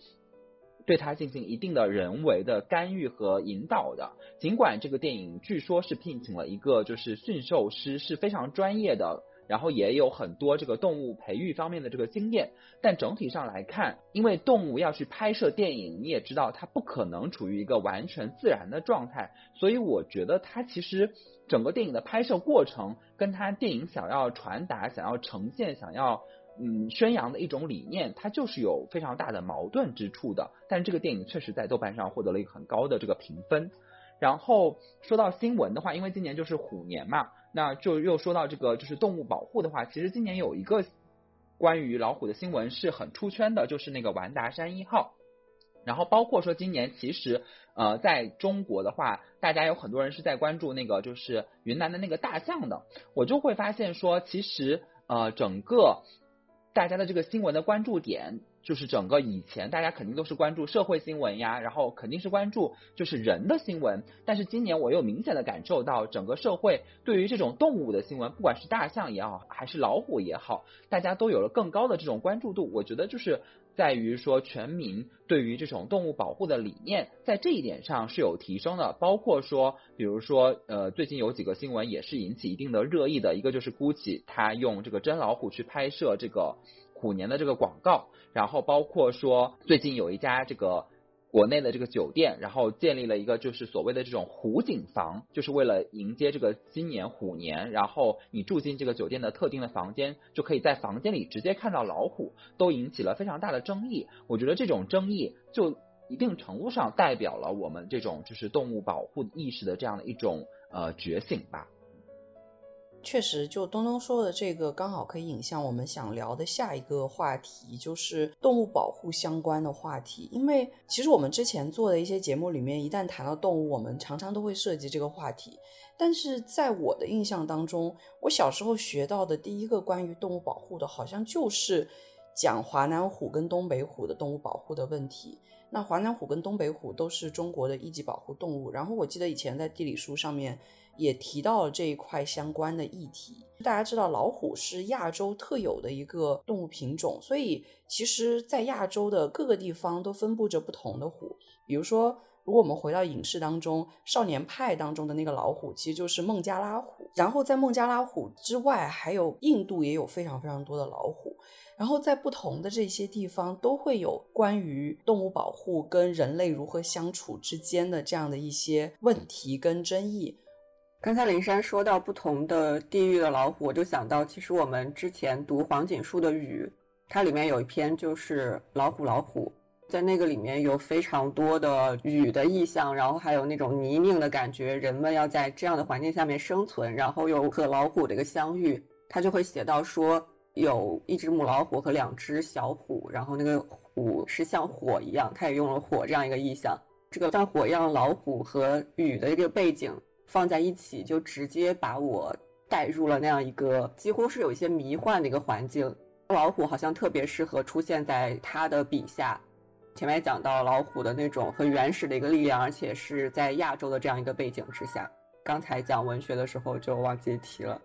对它进行一定的人为的干预和引导的。尽管这个电影据说是聘请了一个就是驯兽师，是非常专业的，然后也有很多这个动物培育方面的这个经验，但整体上来看，因为动物要去拍摄电影，你也知道它不可能处于一个完全自然的状态，所以我觉得它其实整个电影的拍摄过程，跟它电影想要传达、想要呈现、想要。嗯，宣扬的一种理念，它就是有非常大的矛盾之处的。但这个电影确实在豆瓣上获得了一个很高的这个评分。然后说到新闻的话，因为今年就是虎年嘛，那就又说到这个就是动物保护的话，其实今年有一个关于老虎的新闻是很出圈的，就是那个完达山一号。然后包括说今年其实呃在中国的话，大家有很多人是在关注那个就是云南的那个大象的，我就会发现说其实呃整个大家的这个新闻的关注点。就是整个以前大家肯定都是关注社会新闻呀，然后肯定是关注就是人的新闻，但是今年我又明显的感受到整个社会对于这种动物的新闻，不管是大象也好，还是老虎也好，大家都有了更高的这种关注度。我觉得就是在于说全民对于这种动物保护的理念，在这一点上是有提升的。包括说，比如说呃，最近有几个新闻也是引起一定的热议的，一个就是 GUCCI 它用这个真老虎去拍摄这个。虎年的这个广告，然后包括说最近有一家这个国内的这个酒店，然后建立了一个就是所谓的这种虎景房，就是为了迎接这个今年虎年，然后你住进这个酒店的特定的房间，就可以在房间里直接看到老虎，都引起了非常大的争议。我觉得这种争议就一定程度上代表了我们这种就是动物保护意识的这样的一种呃觉醒吧。确实，就东东说的这个，刚好可以引向我们想聊的下一个话题，就是动物保护相关的话题。因为其实我们之前做的一些节目里面，一旦谈到动物，我们常常都会涉及这个话题。但是在我的印象当中，我小时候学到的第一个关于动物保护的，好像就是讲华南虎跟东北虎的动物保护的问题。那华南虎跟东北虎都是中国的一级保护动物。然后我记得以前在地理书上面。也提到了这一块相关的议题。大家知道，老虎是亚洲特有的一个动物品种，所以其实，在亚洲的各个地方都分布着不同的虎。比如说，如果我们回到影视当中，《少年派》当中的那个老虎，其实就是孟加拉虎。然后，在孟加拉虎之外，还有印度也有非常非常多的老虎。然后，在不同的这些地方，都会有关于动物保护跟人类如何相处之间的这样的一些问题跟争议。刚才林珊说到不同的地域的老虎，我就想到，其实我们之前读黄锦树的《雨》，它里面有一篇就是老虎老虎，在那个里面有非常多的雨的意象，然后还有那种泥泞的感觉，人们要在这样的环境下面生存，然后有和老虎的一个相遇，他就会写到说，有一只母老虎和两只小虎，然后那个虎是像火一样，他也用了火这样一个意象，这个像火一样的老虎和雨的一个背景。放在一起，就直接把我带入了那样一个几乎是有一些迷幻的一个环境。老虎好像特别适合出现在他的笔下。前面讲到老虎的那种很原始的一个力量，而且是在亚洲的这样一个背景之下。刚才讲文学的时候就忘记提了。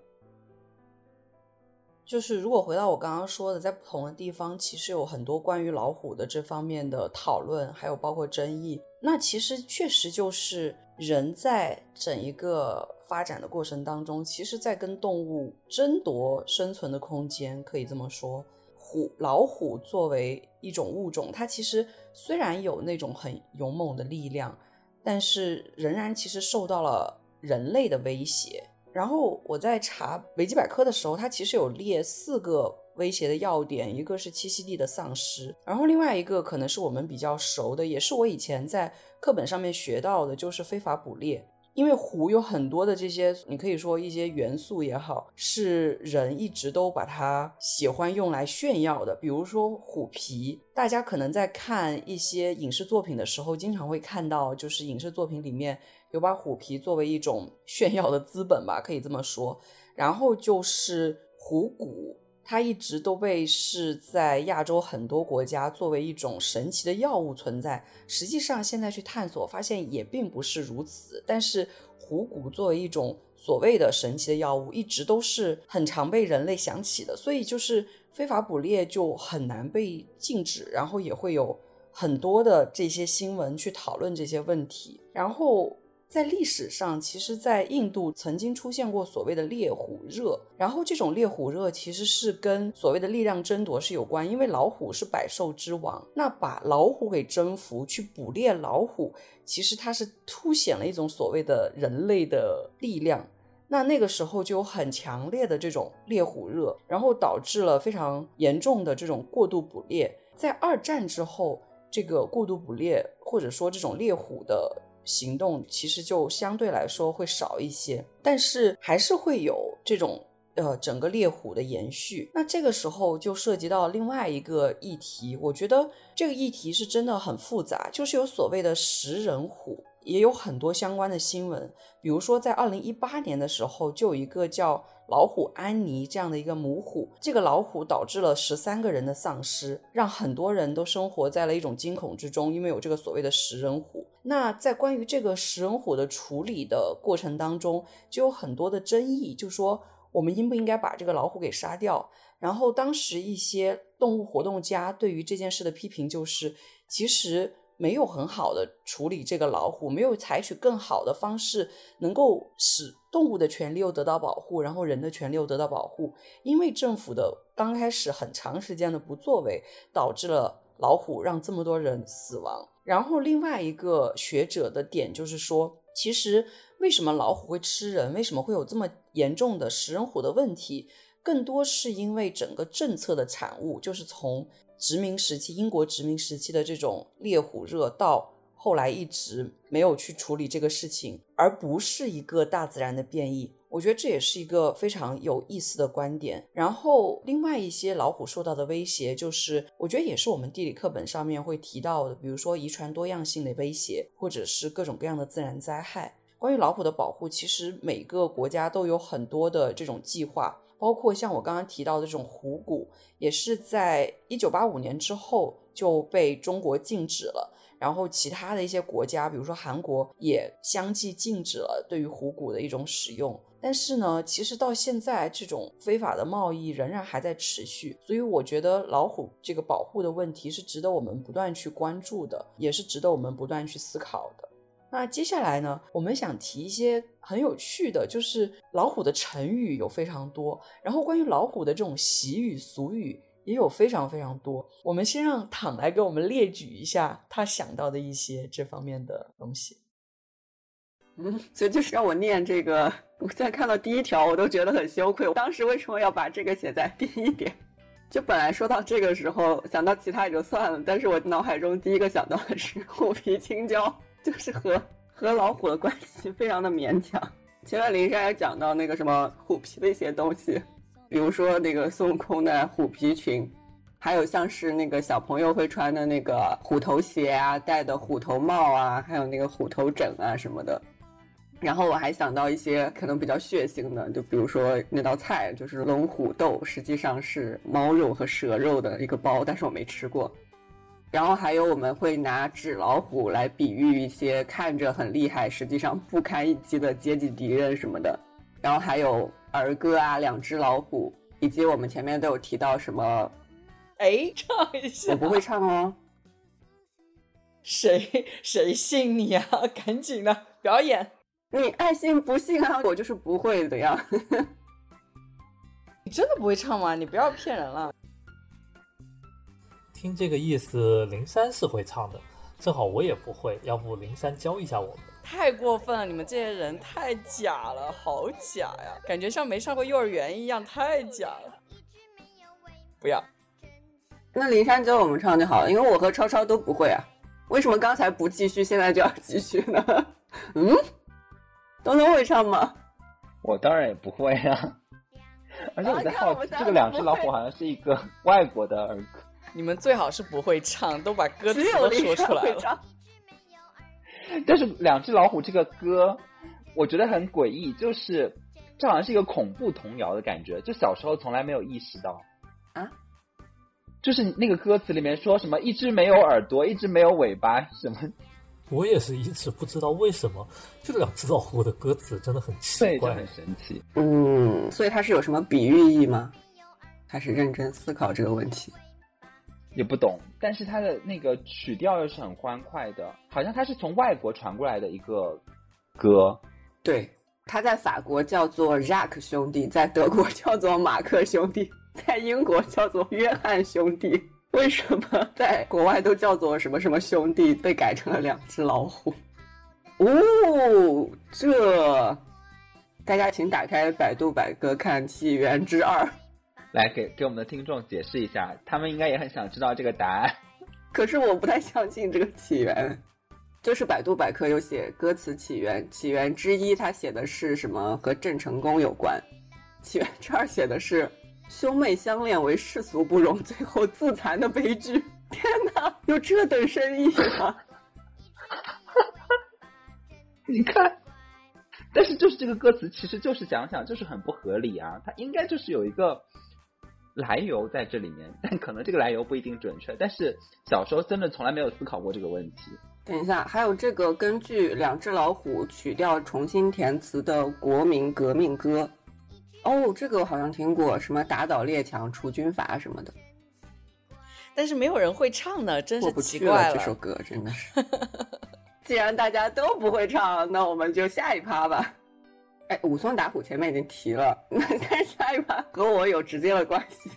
就是如果回到我刚刚说的，在不同的地方，其实有很多关于老虎的这方面的讨论，还有包括争议。那其实确实就是人在整一个发展的过程当中，其实在跟动物争夺生存的空间，可以这么说。虎老虎作为一种物种，它其实虽然有那种很勇猛的力量，但是仍然其实受到了人类的威胁。然后我在查维基百科的时候，它其实有列四个威胁的要点，一个是栖息地的丧失，然后另外一个可能是我们比较熟的，也是我以前在课本上面学到的，就是非法捕猎。因为虎有很多的这些，你可以说一些元素也好，是人一直都把它喜欢用来炫耀的，比如说虎皮。大家可能在看一些影视作品的时候，经常会看到，就是影视作品里面。有把虎皮作为一种 [LAUGHS] 炫耀的资本吧，可以这么说。然后就是虎骨，它一直都被视在亚洲很多国家作为一种神奇的药物存在。实际上，现在去探索发现也并不是如此。但是虎骨作为一种所谓的神奇的药物，一直都是很常被人类想起的。所以就是非法捕猎就很难被禁止，然后也会有很多的这些新闻去讨论这些问题，然后。在历史上，其实，在印度曾经出现过所谓的猎虎热，然后这种猎虎热其实是跟所谓的力量争夺是有关，因为老虎是百兽之王，那把老虎给征服，去捕猎老虎，其实它是凸显了一种所谓的人类的力量，那那个时候就有很强烈的这种猎虎热，然后导致了非常严重的这种过度捕猎，在二战之后，这个过度捕猎或者说这种猎虎的。行动其实就相对来说会少一些，但是还是会有这种。呃，整个猎虎的延续，那这个时候就涉及到另外一个议题。我觉得这个议题是真的很复杂，就是有所谓的食人虎，也有很多相关的新闻。比如说，在二零一八年的时候，就有一个叫老虎安妮这样的一个母虎，这个老虎导致了十三个人的丧失，让很多人都生活在了一种惊恐之中，因为有这个所谓的食人虎。那在关于这个食人虎的处理的过程当中，就有很多的争议，就说。我们应不应该把这个老虎给杀掉？然后当时一些动物活动家对于这件事的批评就是，其实没有很好的处理这个老虎，没有采取更好的方式，能够使动物的权利又得到保护，然后人的权利又得到保护。因为政府的刚开始很长时间的不作为，导致了老虎让这么多人死亡。然后另外一个学者的点就是说，其实。为什么老虎会吃人？为什么会有这么严重的食人虎的问题？更多是因为整个政策的产物，就是从殖民时期、英国殖民时期的这种猎虎热，到后来一直没有去处理这个事情，而不是一个大自然的变异。我觉得这也是一个非常有意思的观点。然后，另外一些老虎受到的威胁，就是我觉得也是我们地理课本上面会提到的，比如说遗传多样性的威胁，或者是各种各样的自然灾害。关于老虎的保护，其实每个国家都有很多的这种计划，包括像我刚刚提到的这种虎骨，也是在一九八五年之后就被中国禁止了。然后其他的一些国家，比如说韩国，也相继禁止了对于虎骨的一种使用。但是呢，其实到现在这种非法的贸易仍然还在持续，所以我觉得老虎这个保护的问题是值得我们不断去关注的，也是值得我们不断去思考的。那接下来呢，我们想提一些很有趣的，就是老虎的成语有非常多，然后关于老虎的这种习语俗语也有非常非常多。我们先让躺来给我们列举一下他想到的一些这方面的东西。嗯，[LAUGHS] 所以就是让我念这个，我在看到第一条我都觉得很羞愧。我当时为什么要把这个写在第一点？就本来说到这个时候想到其他也就算了，但是我脑海中第一个想到的是虎皮青椒。[LAUGHS] 就是和和老虎的关系非常的勉强。前面林珊也讲到那个什么虎皮的一些东西，比如说那个孙悟空的虎皮裙，还有像是那个小朋友会穿的那个虎头鞋啊，戴的虎头帽啊，还有那个虎头枕啊什么的。然后我还想到一些可能比较血腥的，就比如说那道菜就是龙虎斗，实际上是猫肉和蛇肉的一个包，但是我没吃过。然后还有我们会拿纸老虎来比喻一些看着很厉害，实际上不堪一击的阶级敌人什么的。然后还有儿歌啊，两只老虎，以及我们前面都有提到什么？哎，唱一下。我不会唱哦。谁谁信你啊？赶紧的表演。你爱信不信啊？我就是不会的呀。[LAUGHS] 你真的不会唱吗？你不要骗人了。听这个意思，灵山是会唱的，正好我也不会，要不灵山教一下我们？太过分了，你们这些人太假了，好假呀，感觉像没上过幼儿园一样，太假了。不要，那灵山教我们唱就好了，因为我和超超都不会啊。为什么刚才不继续，现在就要继续呢？[LAUGHS] 嗯，东东会唱吗？我当然也不会啊，[LAUGHS] 而且我在好奇，这个两只老虎好像是一个外国的儿歌。[LAUGHS] 你们最好是不会唱，都把歌词都说出来了。[LAUGHS] 但是两只老虎这个歌，我觉得很诡异，就是这好像是一个恐怖童谣的感觉。就小时候从来没有意识到啊，就是那个歌词里面说什么一只没有耳朵，一只没有尾巴，什么？我也是一直不知道为什么这两只老虎的歌词真的很奇怪，很神奇。嗯，所以它是有什么比喻意吗？还是认真思考这个问题？也不懂，但是它的那个曲调又是很欢快的，好像它是从外国传过来的一个歌。对，它在法国叫做 Jack 兄弟，在德国叫做马克兄弟，[LAUGHS] 在英国叫做约翰兄弟。为什么在国外都叫做什么什么兄弟，被改成了两只老虎？哦，这大家请打开百度百科看《起源之二》。来给给我们的听众解释一下，他们应该也很想知道这个答案。[LAUGHS] 可是我不太相信这个起源。就是百度百科有写歌词起源，起源之一他写的是什么和郑成功有关，起源之二写的是兄妹相恋为世俗不容，最后自残的悲剧。[LAUGHS] 天哪，有这等深意吗？[LAUGHS] 你看，但是就是这个歌词，其实就是想想就是很不合理啊，它应该就是有一个来由在这里面，但可能这个来由不一定准确。但是小时候真的从来没有思考过这个问题。等一下，还有这个根据《两只老虎》曲调重新填词的国民革命歌，哦，这个我好像听过，什么打倒列强、除军阀什么的，但是没有人会唱的，真是奇怪了。这首歌真的是。[LAUGHS] 既然大家都不会唱，那我们就下一趴吧。哎，武松打虎前面已经提了，[LAUGHS] 那但下一把和我有直接的关系，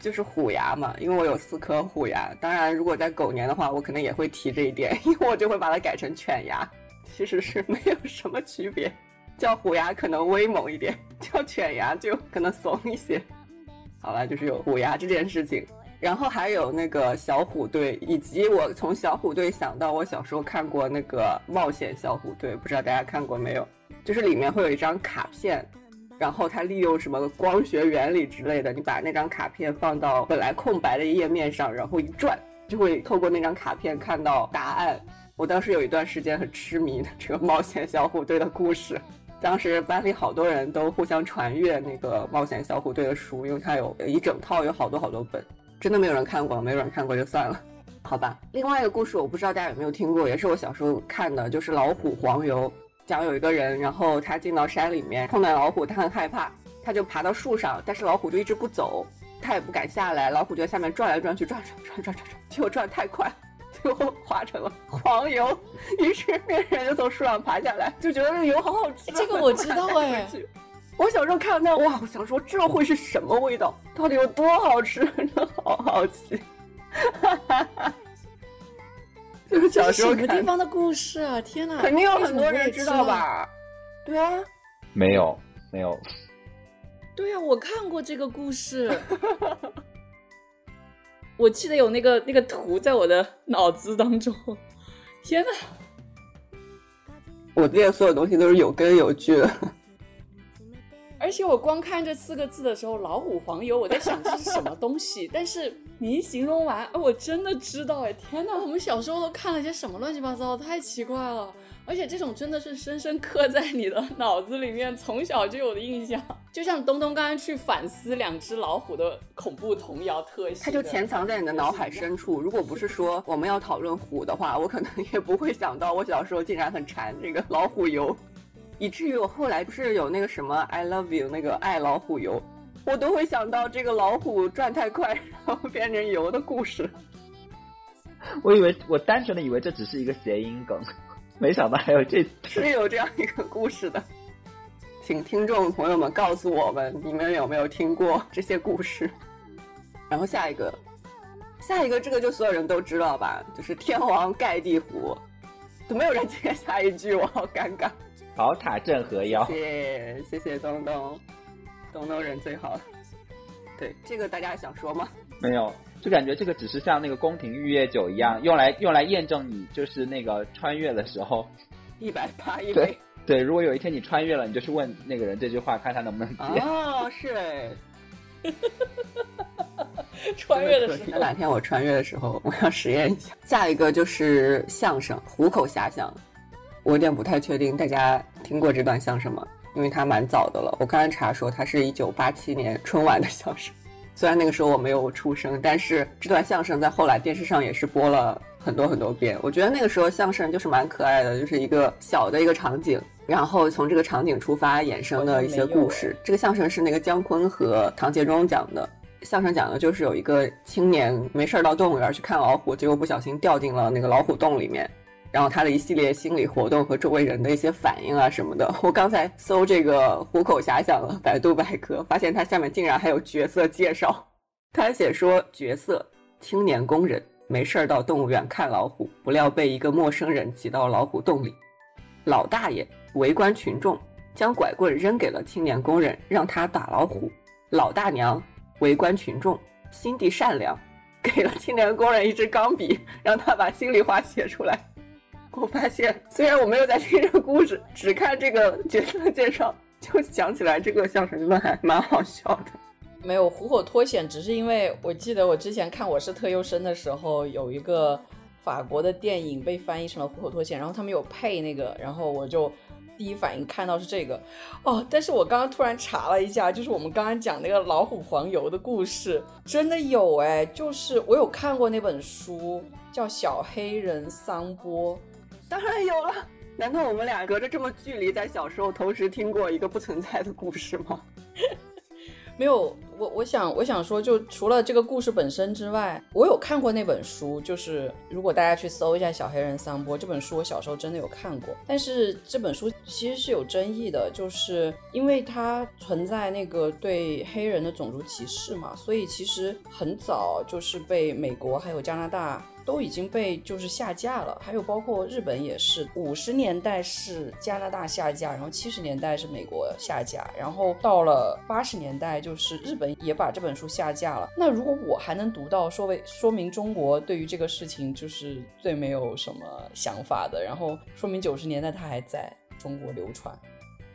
就是虎牙嘛，因为我有四颗虎牙。当然，如果在狗年的话，我可能也会提这一点，[LAUGHS] 因为我就会把它改成犬牙，其实是没有什么区别。叫虎牙可能威猛一点，叫犬牙就可能怂一些。好了，就是有虎牙这件事情。然后还有那个小虎队，以及我从小虎队想到我小时候看过那个冒险小虎队，不知道大家看过没有？就是里面会有一张卡片，然后它利用什么光学原理之类的，你把那张卡片放到本来空白的页面上，然后一转，就会透过那张卡片看到答案。我当时有一段时间很痴迷的这个冒险小虎队的故事，当时班里好多人都互相传阅那个冒险小虎队的书，因为它有一整套，有好多好多本。真的没有人看过，没有人看过就算了，好吧。另外一个故事，我不知道大家有没有听过，也是我小时候看的，就是老虎黄油。讲有一个人，然后他进到山里面，碰到老虎，他很害怕，他就爬到树上，但是老虎就一直不走，他也不敢下来，老虎就在下面转来转去，转转转转转转，结果转太快，最后化成了黄油。于是那个人就从树上爬下来，就觉得这个油好好吃。这个我知道哎。我小时候看到那哇，我想说这会是什么味道？到底有多好吃？真的好好奇。就是小时候什么地方的故事啊？天哪，肯定有很多人知道吧？对啊，没有没有。对啊，我看。过这个故事。我记得有那个那个图在我的脑子当中。天哪！我这些所有东西都是有根有据的。而且我光看这四个字的时候，“老虎黄油”，我在想这是什么 [LAUGHS] 东西。但是你一形容完，我真的知道哎！天哪，我们小时候都看了些什么乱七八糟，太奇怪了。而且这种真的是深深刻在你的脑子里面，从小就有的印象。就像东东刚刚去反思两只老虎的恐怖童谣特写，它就潜藏在你的脑海深处。如果不是说我们要讨论虎的话，我可能也不会想到我小时候竟然很馋这个老虎油。以至于我后来不是有那个什么 I love you 那个爱老虎油，我都会想到这个老虎转太快，然后变成油的故事。[LAUGHS] 我以为我单纯的以为这只是一个谐音梗，没想到还有这 [LAUGHS] 是有这样一个故事的。请听众朋友们告诉我们，你们有没有听过这些故事？然后下一个，下一个这个就所有人都知道吧？就是天王盖地虎，都没有人接下一句，我好尴尬。宝塔镇河妖，谢谢谢谢东东，东东人最好。对，这个大家想说吗？没有，就感觉这个只是像那个宫廷御液酒一样，用来用来验证你就是那个穿越的时候。一百八一杯。对，如果有一天你穿越了，你就去问那个人这句话，看他能不能接。哦，是哎。穿越的时候，哪天我穿越的时候，我要实验一下。下一个就是相声，虎口遐想。我有点不太确定大家听过这段相声吗？因为它蛮早的了。我刚才查说它是一九八七年春晚的相声，虽然那个时候我没有出生，但是这段相声在后来电视上也是播了很多很多遍。我觉得那个时候相声就是蛮可爱的，就是一个小的一个场景，然后从这个场景出发衍生的一些故事。这个相声是那个姜昆和唐杰忠讲的，相声讲的就是有一个青年没事儿到动物园去看老虎，结果不小心掉进了那个老虎洞里面。然后他的一系列心理活动和周围人的一些反应啊什么的，我刚才搜这个虎口遐想了百度百科，发现它下面竟然还有角色介绍。他写说角色青年工人没事儿到动物园看老虎，不料被一个陌生人挤到老虎洞里。老大爷围观群众将拐棍扔给了青年工人，让他打老虎。老大娘围观群众心地善良，给了青年工人一支钢笔，让他把心里话写出来。我发现虽然我没有在听这个故事，只看这个角色介绍，就想起来这个相声真的还蛮好笑的。没有虎口脱险，只是因为我记得我之前看《我是特优生》的时候，有一个法国的电影被翻译成了虎口脱险，然后他们有配那个，然后我就第一反应看到是这个哦。但是我刚刚突然查了一下，就是我们刚刚讲那个老虎黄油的故事，真的有哎，就是我有看过那本书，叫《小黑人桑波》，当然有了。难道我们俩隔着这么距离，在小时候同时听过一个不存在的故事吗？[LAUGHS] 没有，我我想我想说，就除了这个故事本身之外，我有看过那本书。就是如果大家去搜一下《小黑人桑波》这本书，我小时候真的有看过。但是这本书其实是有争议的，就是因为它存在那个对黑人的种族歧视嘛，所以其实很早就是被美国还有加拿大。都已经被就是下架了，还有包括日本也是，五十年代是加拿大下架，然后七十年代是美国下架，然后到了八十年代就是日本也把这本书下架了。那如果我还能读到，说为说明中国对于这个事情就是最没有什么想法的，然后说明九十年代它还在中国流传。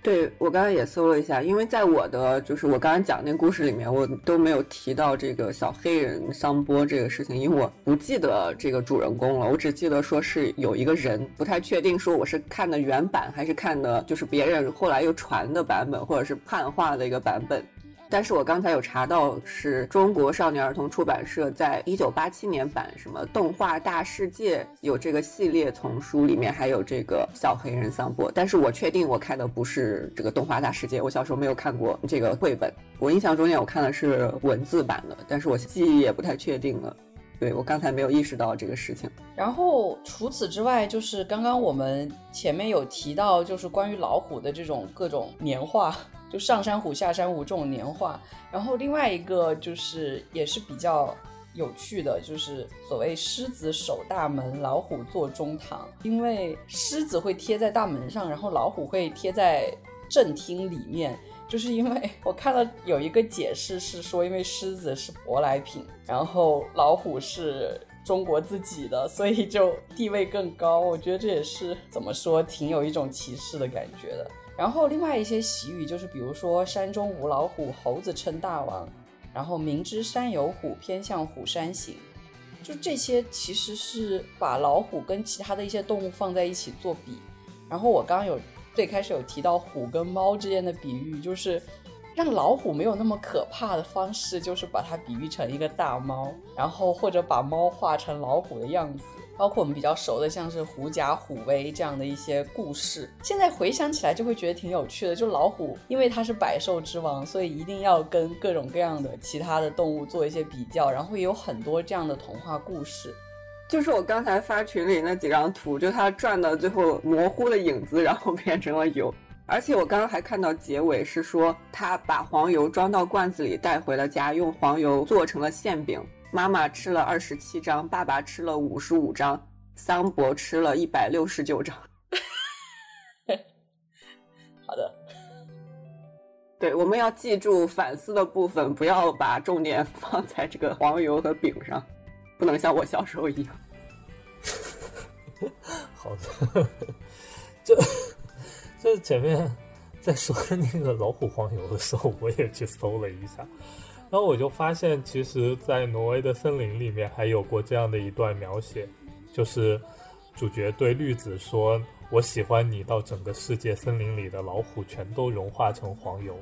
对我刚刚也搜了一下，因为在我的就是我刚刚讲那故事里面，我都没有提到这个小黑人桑波这个事情，因为我不记得这个主人公了，我只记得说是有一个人，不太确定说我是看的原版还是看的就是别人后来又传的版本，或者是汉化的一个版本。但是我刚才有查到，是中国少年儿童出版社在一九八七年版什么动画大世界有这个系列丛书，里面还有这个小黑人桑博。但是我确定我看的不是这个动画大世界，我小时候没有看过这个绘本，我印象中间我看的是文字版的，但是我记忆也不太确定了。对我刚才没有意识到这个事情。然后除此之外，就是刚刚我们前面有提到，就是关于老虎的这种各种年画。就上山虎下山虎这种年画，然后另外一个就是也是比较有趣的，就是所谓狮子守大门，老虎坐中堂。因为狮子会贴在大门上，然后老虎会贴在正厅里面，就是因为我看到有一个解释是说，因为狮子是舶来品，然后老虎是中国自己的，所以就地位更高。我觉得这也是怎么说，挺有一种歧视的感觉的。然后另外一些习语就是，比如说山中无老虎，猴子称大王，然后明知山有虎，偏向虎山行，就这些其实是把老虎跟其他的一些动物放在一起做比。然后我刚刚有最开始有提到虎跟猫之间的比喻，就是让老虎没有那么可怕的方式，就是把它比喻成一个大猫，然后或者把猫画成老虎的样子。包括我们比较熟的，像是狐假虎威这样的一些故事，现在回想起来就会觉得挺有趣的。就老虎，因为它是百兽之王，所以一定要跟各种各样的其他的动物做一些比较，然后也有很多这样的童话故事。就是我刚才发群里那几张图，就它转到最后模糊的影子，然后变成了油。而且我刚刚还看到结尾是说，他把黄油装到罐子里带回了家，用黄油做成了馅饼。妈妈吃了二十七张，爸爸吃了五十五张，桑博吃了一百六十九张。[LAUGHS] 好的，对，我们要记住反思的部分，不要把重点放在这个黄油和饼上，不能像我小时候一样。[LAUGHS] 好的，这这前面在说那个老虎黄油的时候，我也去搜了一下。然后我就发现，其实，在挪威的森林里面还有过这样的一段描写，就是主角对绿子说：“我喜欢你到整个世界森林里的老虎全都融化成黄油。”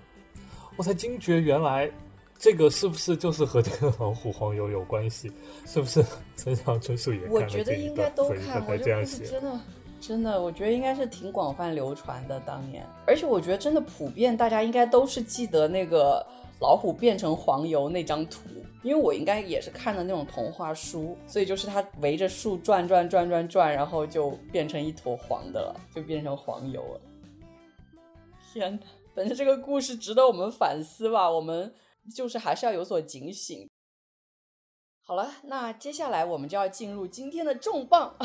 我才惊觉，原来这个是不是就是和这个老虎黄油有关系？是不是村上春树也看了这一段，所以他才这样写？真的，真的，我觉得应该是挺广泛流传的当年，而且我觉得真的普遍，大家应该都是记得那个。老虎变成黄油那张图，因为我应该也是看的那种童话书，所以就是它围着树转转转转转，然后就变成一坨黄的了，[LAUGHS] 就变成黄油了。天哪，反正这个故事值得我们反思吧，我们就是还是要有所警醒。好了，那接下来我们就要进入今天的重磅，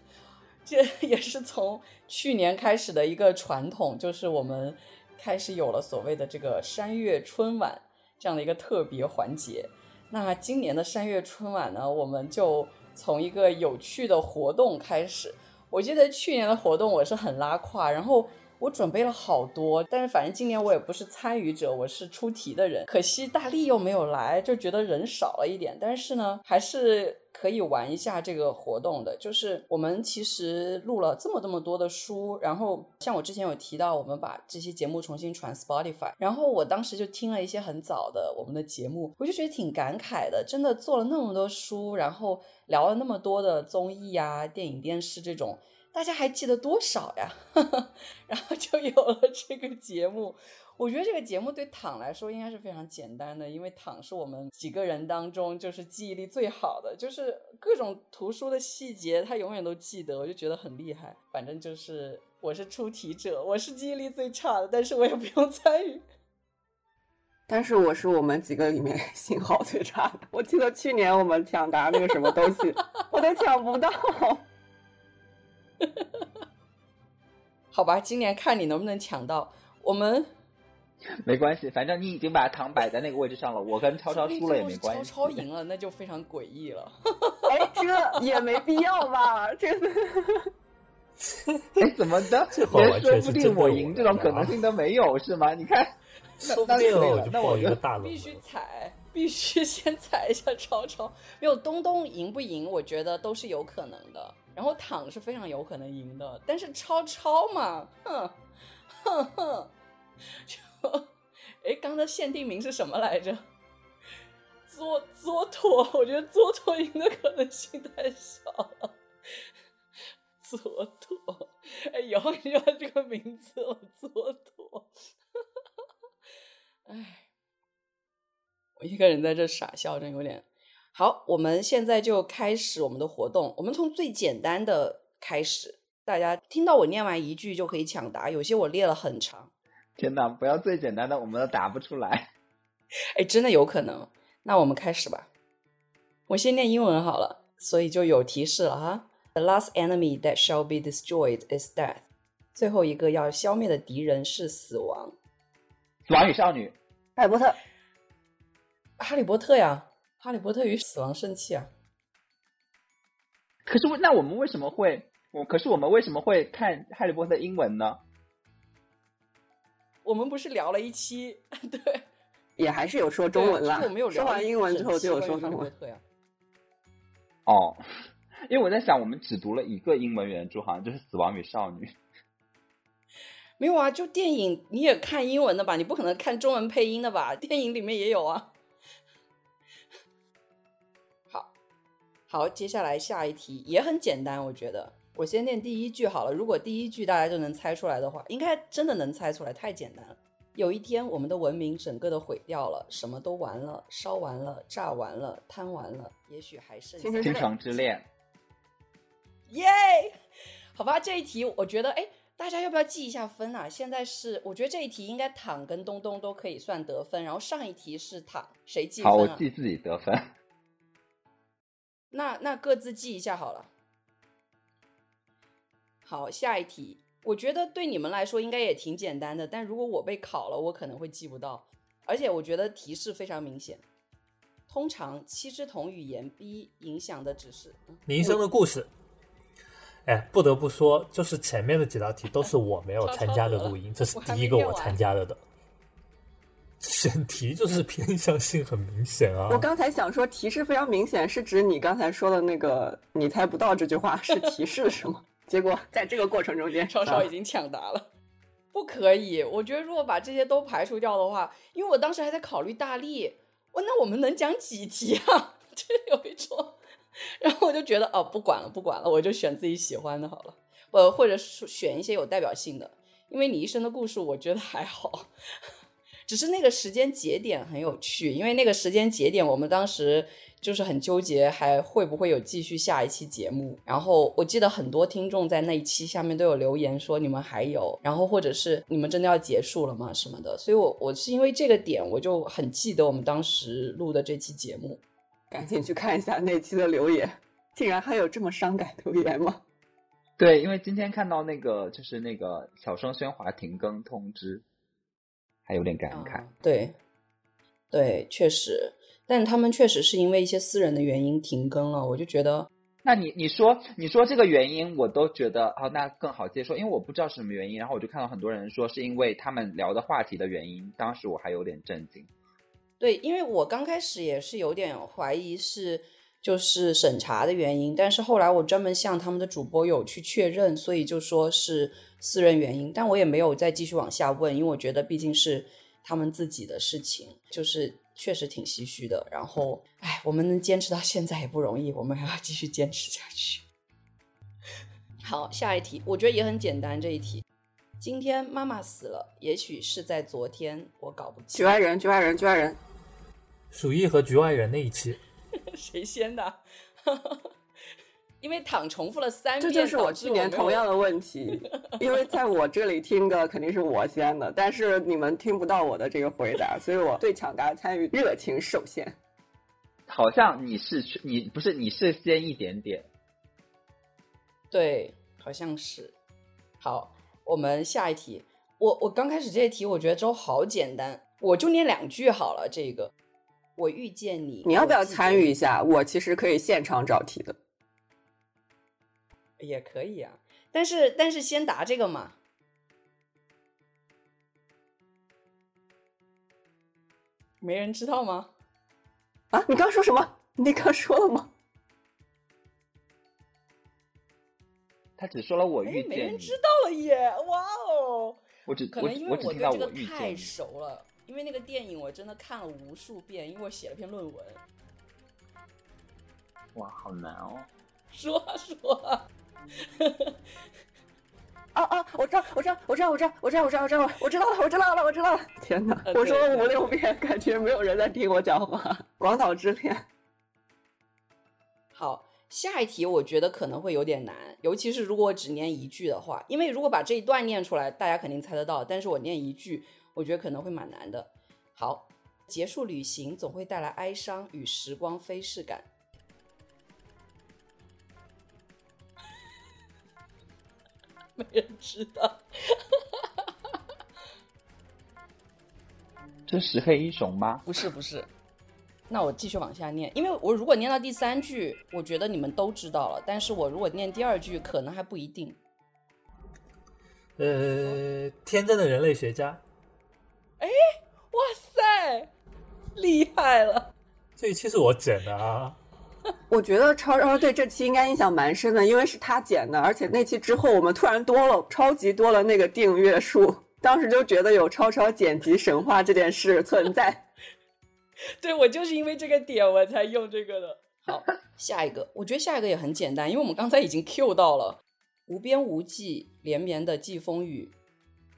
[LAUGHS] 这也是从去年开始的一个传统，就是我们。开始有了所谓的这个山月春晚这样的一个特别环节。那今年的山月春晚呢，我们就从一个有趣的活动开始。我记得去年的活动我是很拉胯，然后。我准备了好多，但是反正今年我也不是参与者，我是出题的人。可惜大力又没有来，就觉得人少了一点。但是呢，还是可以玩一下这个活动的。就是我们其实录了这么这么多的书，然后像我之前有提到，我们把这些节目重新传 Spotify，然后我当时就听了一些很早的我们的节目，我就觉得挺感慨的。真的做了那么多书，然后聊了那么多的综艺啊、电影、电视这种。大家还记得多少呀？[LAUGHS] 然后就有了这个节目。我觉得这个节目对躺来说应该是非常简单的，因为躺是我们几个人当中就是记忆力最好的，就是各种图书的细节他永远都记得，我就觉得很厉害。反正就是我是出题者，我是记忆力最差的，但是我也不用参与。但是我是我们几个里面 [LAUGHS] 信号最差的。我记得去年我们抢答那个什么东西，我都抢不到。好吧，今年看你能不能抢到。我们 [LAUGHS] 没关系，反正你已经把糖摆在那个位置上了。我跟超超输了也没关系。超超赢了，那就非常诡异了。哎，这也没必要吧？这 [LAUGHS] 哎，怎么的？[LAUGHS] 连说不定我赢这种可能性都没有是吗？你看，说不定我就大必须踩，必须先踩一下超超。没有东东赢不赢？我觉得都是有可能的。然后躺是非常有可能赢的，但是超超嘛，哼，哼哼，就，哎，刚的限定名是什么来着？作作妥，我觉得作妥赢的可能性太小了。作托，哎，以后就要这个名字了，作托。哎，我一个人在这傻笑，真有点。好，我们现在就开始我们的活动。我们从最简单的开始，大家听到我念完一句就可以抢答。有些我列了很长。天哪，不要最简单的，我们都答不出来。哎，真的有可能。那我们开始吧。我先念英文好了，所以就有提示了哈。The last enemy that shall be destroyed is death。最后一个要消灭的敌人是死亡。死亡与少女。哈利波特。哈利波特呀。哈利波特与死亡圣器啊！可是，那我们为什么会？我可是我们为什么会看哈利波特英文呢？我们不是聊了一期？对，也还是有说中文啦。我们有说完英文之后就有说中文。[LAUGHS] 哦，因为我在想，我们只读了一个英文原著，好像就是《死亡与少女》。[LAUGHS] 没有啊，就电影你也看英文的吧？你不可能看中文配音的吧？电影里面也有啊。好，接下来下一题也很简单，我觉得我先念第一句好了。如果第一句大家就能猜出来的话，应该真的能猜出来，太简单了。有一天，我们的文明整个都毁掉了，什么都完了，烧完了，炸完了，贪完了，也许还剩下倾城之恋。[LAUGHS] 耶，好吧，这一题我觉得，哎，大家要不要记一下分啊？现在是，我觉得这一题应该躺跟东东都可以算得分，然后上一题是躺，谁记分？好，我记自己得分。那那各自记一下好了。好，下一题，我觉得对你们来说应该也挺简单的，但如果我被考了，我可能会记不到。而且我觉得提示非常明显。通常七只同语言 B 影响的只是铃声的故事。哎，不得不说，就是前面的几道题都是我没有 [LAUGHS] 参加的录音，这是第一个我参加了的。选题就是偏向性很明显啊！我刚才想说提示非常明显，是指你刚才说的那个“你猜不到”这句话是提示是吗？[LAUGHS] 结果在这个过程中间，稍稍已经抢答了。不可以，我觉得如果把这些都排除掉的话，因为我当时还在考虑大力，我那我们能讲几题啊？[LAUGHS] 就有一种，然后我就觉得哦，不管了，不管了，我就选自己喜欢的好了，呃，或者选一些有代表性的，因为你一生的故事，我觉得还好。只是那个时间节点很有趣，因为那个时间节点，我们当时就是很纠结，还会不会有继续下一期节目。然后我记得很多听众在那一期下面都有留言说你们还有，然后或者是你们真的要结束了吗什么的。所以，我我是因为这个点，我就很记得我们当时录的这期节目。赶紧去看一下那期的留言，竟然还有这么伤感留言吗？对，因为今天看到那个就是那个小声喧哗停更通知。还有点感慨，对，对，确实，但他们确实是因为一些私人的原因停更了。我就觉得那你你说你说这个原因，我都觉得哦，那更好接受，因为我不知道是什么原因，然后我就看到很多人说是因为他们聊的话题的原因，当时我还有点震惊。对，因为我刚开始也是有点怀疑是就是审查的原因，但是后来我专门向他们的主播有去确认，所以就说是私人原因，但我也没有再继续往下问，因为我觉得毕竟是他们自己的事情，就是确实挺唏嘘的。然后，哎，我们能坚持到现在也不容易，我们还要继续坚持下去。好，下一题，我觉得也很简单，这一题。今天妈妈死了，也许是在昨天，我搞不清。局外人，局外人，局外人。鼠疫和局外人那一期，[LAUGHS] 谁先的？[LAUGHS] 因为躺重复了三遍，这就是我去年同样的问题。[LAUGHS] 因为在我这里听的肯定是我先的，但是你们听不到我的这个回答，所以我对抢答参与热情受限。好像你是你不是你是先一点点，对，好像是。好，我们下一题。我我刚开始这些题，我觉得都好简单，我就念两句好了。这个。我遇见你，你要不要参与一下？我其实可以现场找题的，也可以啊。但是但是先答这个嘛，没人知道吗？啊，你刚说什么？你刚说了吗？他只说了我遇见你，没人知道了耶！哇哦，我只可能因为我对这个太熟了。因为那个电影我真的看了无数遍，因为我写了篇论文。哇，好难哦！说说。啊啊！我知道，我知道，我知道，我知道，我知道，我知道，我知道，我知道了，我知道了，我知道了！天哪，我说了五六遍，感觉没有人在听我讲话。广岛之恋。好，下一题我觉得可能会有点难，尤其是如果我只念一句的话，因为如果把这一段念出来，大家肯定猜得到，但是我念一句。我觉得可能会蛮难的。好，结束旅行总会带来哀伤与时光飞逝感。[LAUGHS] 没人知道。这是黑衣熊吗？不是，不是。那我继续往下念，因为我如果念到第三句，我觉得你们都知道了。但是我如果念第二句，可能还不一定。呃，天真的人类学家。哎，哇塞，厉害了！这一期是我剪的啊。[LAUGHS] 我觉得超超对这期应该印象蛮深的，因为是他剪的，而且那期之后我们突然多了超级多了那个订阅数，[LAUGHS] 当时就觉得有超超剪辑神话这件事存在。[LAUGHS] 对我就是因为这个点我才用这个的。好，下一个，我觉得下一个也很简单，因为我们刚才已经 Q 到了无边无际连绵的季风雨。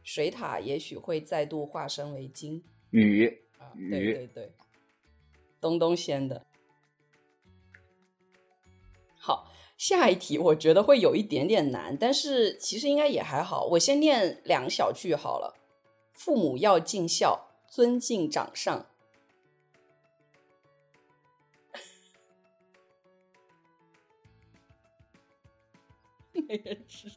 水獭也许会再度化身为鲸。鱼啊，对对对，东东先的。好，下一题我觉得会有一点点难，但是其实应该也还好。我先念两小句好了。父母要尽孝，尊敬长上。[LAUGHS] 没人知。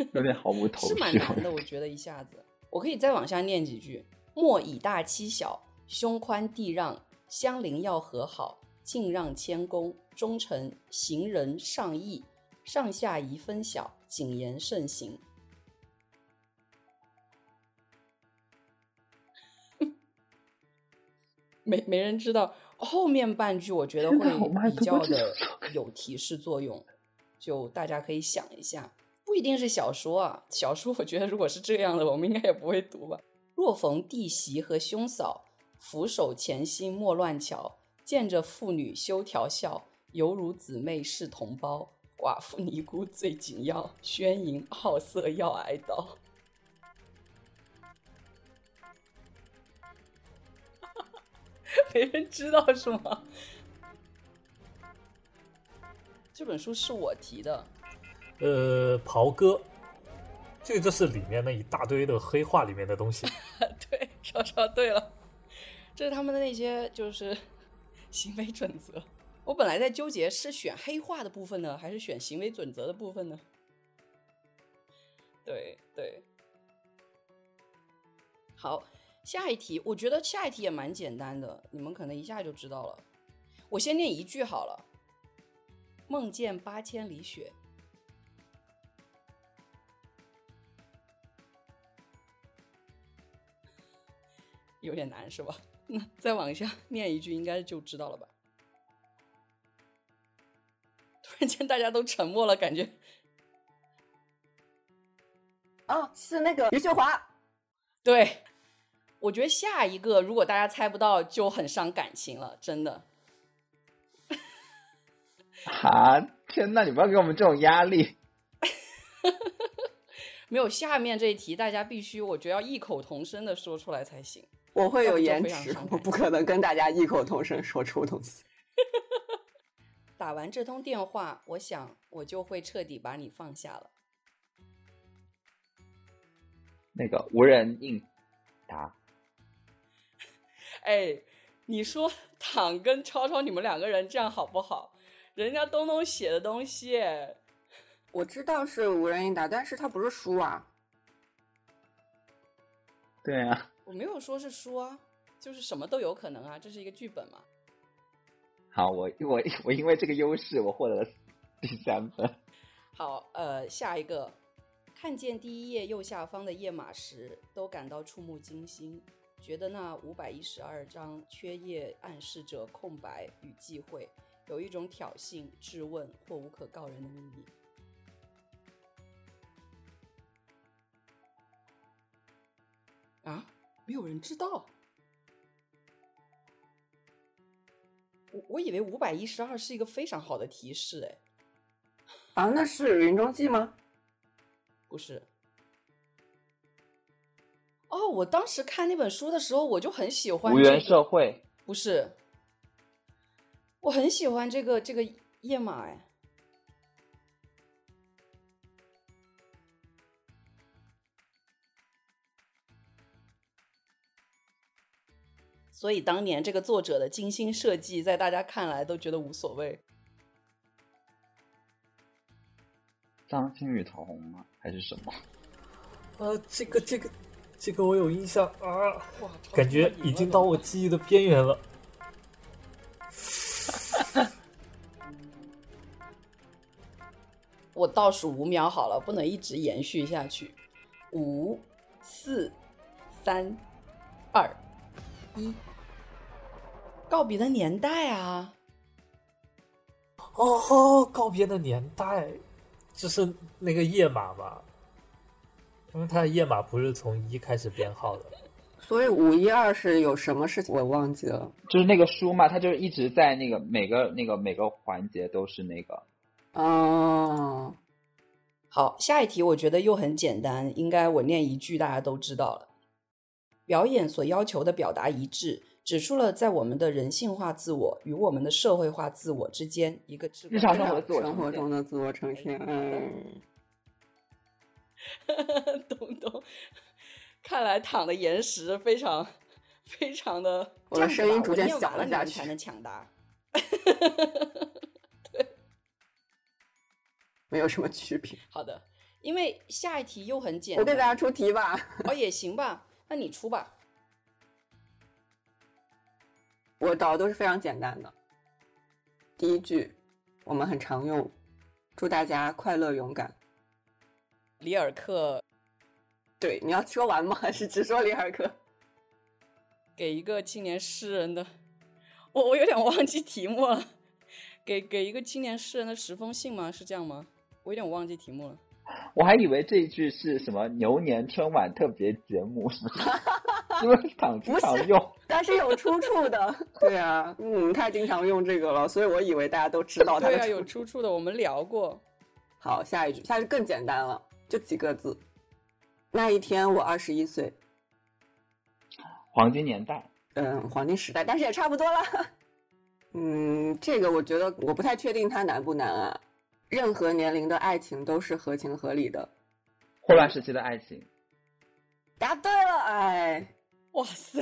[LAUGHS] 有点毫无头绪，是蛮难的，我觉得一下子，我可以再往下念几句：莫以大欺小，胸宽地让，相邻要和好，敬让谦恭，忠诚行人上义，上下宜分晓，谨言慎行。[LAUGHS] 没没人知道后面半句，我觉得会比较的有提示作用，就大家可以想一下。不一定是小说啊，小说我觉得如果是这样的，我们应该也不会读吧。若逢弟媳和兄嫂，俯首前心莫乱瞧。见着妇女休调笑，犹如姊妹是同胞。寡妇尼姑最紧要，宣淫好色要挨刀。哈 [LAUGHS] 哈没人知道是吗？这本书是我提的。呃，袍哥，这就是里面那一大堆的黑话里面的东西。[LAUGHS] 对，说说对了，这是他们的那些就是 [LAUGHS] 行为准则。我本来在纠结是选黑话的部分呢，还是选行为准则的部分呢？[LAUGHS] 对对。好，下一题，我觉得下一题也蛮简单的，你们可能一下就知道了。我先念一句好了。梦见八千里雪。有点难是吧？[LAUGHS] 那再往下念一句，应该就知道了吧？[LAUGHS] 突然间大家都沉默了，感觉。啊，是那个余秀华。对，我觉得下一个如果大家猜不到，就很伤感情了，真的。啊！天呐，你不要给我们这种压力。[LAUGHS] 没有下面这一题，大家必须，我觉得要异口同声的说出来才行。我会有延迟，我不可能跟大家异口同声说出东西。[LAUGHS] 打完这通电话，我想我就会彻底把你放下了。那个无人应答。[LAUGHS] 哎，你说 [LAUGHS] 躺跟超超你们两个人这样好不好？人家东东写的东西，我知道是无人应答，但是他不是书啊。对啊，我没有说是书啊，就是什么都有可能啊，这是一个剧本嘛。好，我我我因为这个优势，我获得了第三分。[LAUGHS] 好，呃，下一个，看见第一页右下方的页码时，都感到触目惊心，觉得那五百一十二张缺页暗示着空白与忌讳。有一种挑衅、质问或无可告人的秘密。啊，没有人知道。我我以为五百一十二是一个非常好的提示，哎。啊，那是《云中记》吗？不是。哦，我当时看那本书的时候，我就很喜欢《无缘社会》。不是。我很喜欢这个这个页码哎，所以当年这个作者的精心设计，在大家看来都觉得无所谓。张馨予桃红吗？还是什么？啊，这个这个这个我有印象啊，感觉已经到我记忆的边缘了。[LAUGHS] 我倒数五秒好了，不能一直延续下去。五、四、三、二、一，告别的年代啊！哦，告别的年代，这是那个页码吧？因为它的页码不是从一开始编号的，所以五一二是有什么事情我忘记了。就是那个书嘛，它就一直在那个每个那个每个环节都是那个。哦，好，下一题我觉得又很简单，应该我念一句大家都知道了。表演所要求的表达一致，指出了在我们的人性化自我与我们的社会化自我之间一个日常生活的生活中的自我呈现。嗯，[LAUGHS] 东东，看来躺的岩石非常非常的，我的声音逐渐小了下去，才能抢答。对没有什么区别。好的，因为下一题又很简单，我给大家出题吧。哦，也行吧，那你出吧。我找的都是非常简单的。第一句，我们很常用，祝大家快乐勇敢。里尔克，对，你要说完吗？还 [LAUGHS] 是只说里尔克？给一个青年诗人的，我我有点忘记题目了。给给一个青年诗人的十封信吗？是这样吗？我有点忘记题目了，我还以为这一句是什么牛年春晚特别节目，[LAUGHS] 因为常经常用，但是有出处的。[LAUGHS] 对啊，嗯，太经常用这个了，所以我以为大家都知道它。对啊，有出处的，我们聊过。好，下一句，下一句更简单了，就几个字。那一天我二十一岁，黄金年代，嗯，黄金时代，但是也差不多了。[LAUGHS] 嗯，这个我觉得我不太确定它难不难啊。任何年龄的爱情都是合情合理的。霍乱时期的爱情，答对了！哎，哇塞，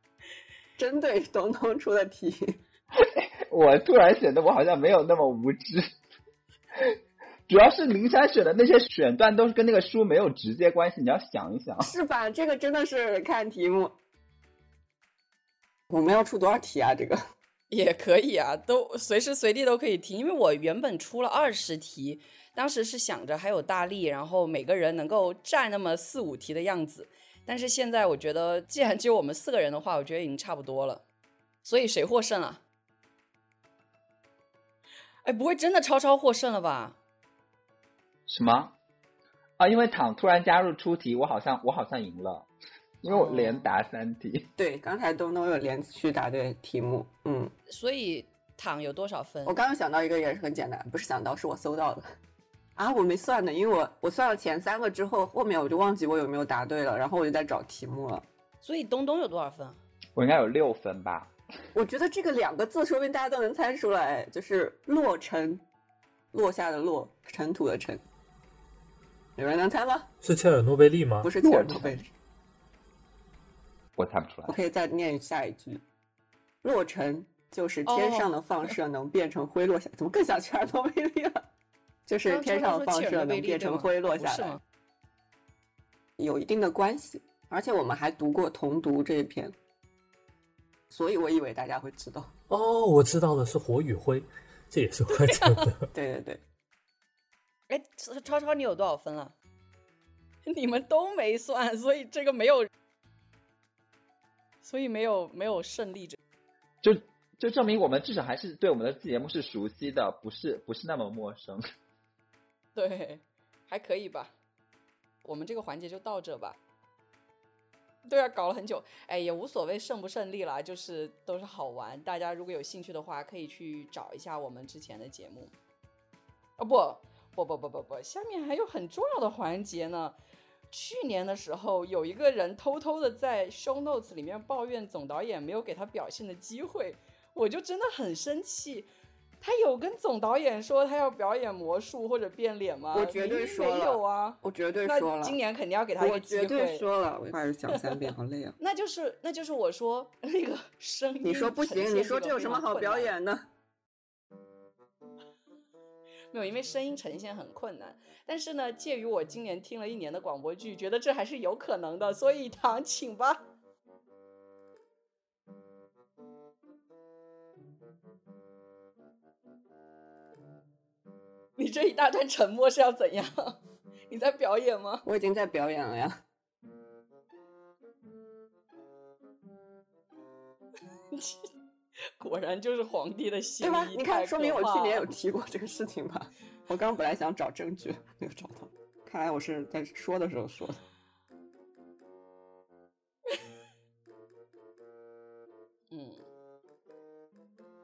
[LAUGHS] 针对东东出的题，[LAUGHS] 我突然显得我好像没有那么无知。主要是林珊选的那些选段都是跟那个书没有直接关系，你要想一想。是吧？这个真的是看题目。我们要出多少题啊？这个也可以啊，都随时随地都可以听。因为我原本出了二十题，当时是想着还有大力，然后每个人能够占那么四五题的样子。但是现在我觉得，既然只有我们四个人的话，我觉得已经差不多了。所以谁获胜了？哎，不会真的超超获胜了吧？什么？啊，因为躺突然加入出题，我好像我好像赢了，因为我连答三题。对，刚才东东有连续答对题目，嗯。所以躺有多少分？我刚刚想到一个也是很简单，不是想到，是我搜到的。啊，我没算呢，因为我我算了前三个之后，后面我就忘记我有没有答对了，然后我就在找题目了。所以东东有多少分？我应该有六分吧。[LAUGHS] 我觉得这个两个字，说不定大家都能猜出来，就是“落尘”，落下的落，尘土的尘。有人能猜吗？是切尔诺贝利吗？不是切尔诺贝利，我猜不出来。我可以再念下一句：“落尘就是天上的放射能变成灰落下。”怎么更像切尔诺贝利了？就是天上的放射能变成灰落下来，有一定的关系。而且我们还读过同读这一篇。所以我以为大家会知道哦，我知道的是火与灰，这也是会讲的。[LAUGHS] 对对对，哎，超超，你有多少分了？[LAUGHS] 你们都没算，所以这个没有，所以没有没有胜利者，就就证明我们至少还是对我们的节目是熟悉的，不是不是那么陌生。对，还可以吧。我们这个环节就到这吧。对啊，搞了很久，哎，也无所谓胜不胜利了，就是都是好玩。大家如果有兴趣的话，可以去找一下我们之前的节目。哦不不不不不不，下面还有很重要的环节呢。去年的时候，有一个人偷偷的在 show notes 里面抱怨总导演没有给他表现的机会，我就真的很生气。他有跟总导演说他要表演魔术或者变脸吗？我绝对说了。没有啊，我绝对说了。今年肯定要给他一个机会。我绝对说了，我还是讲三遍，好累啊。[LAUGHS] 那就是，那就是我说那个声音。你说不行，你说这有什么好表演的？[LAUGHS] 没有，因为声音呈现很困难。但是呢，介于我今年听了一年的广播剧，觉得这还是有可能的，所以唐请吧。你这一大段沉默是要怎样？[LAUGHS] 你在表演吗？我已经在表演了呀。[LAUGHS] 果然就是皇帝的心，对吧？你看，说明我去年有提过这个事情吧？我刚本来想找证据，没有找到。看来我是在说的时候说的。嗯，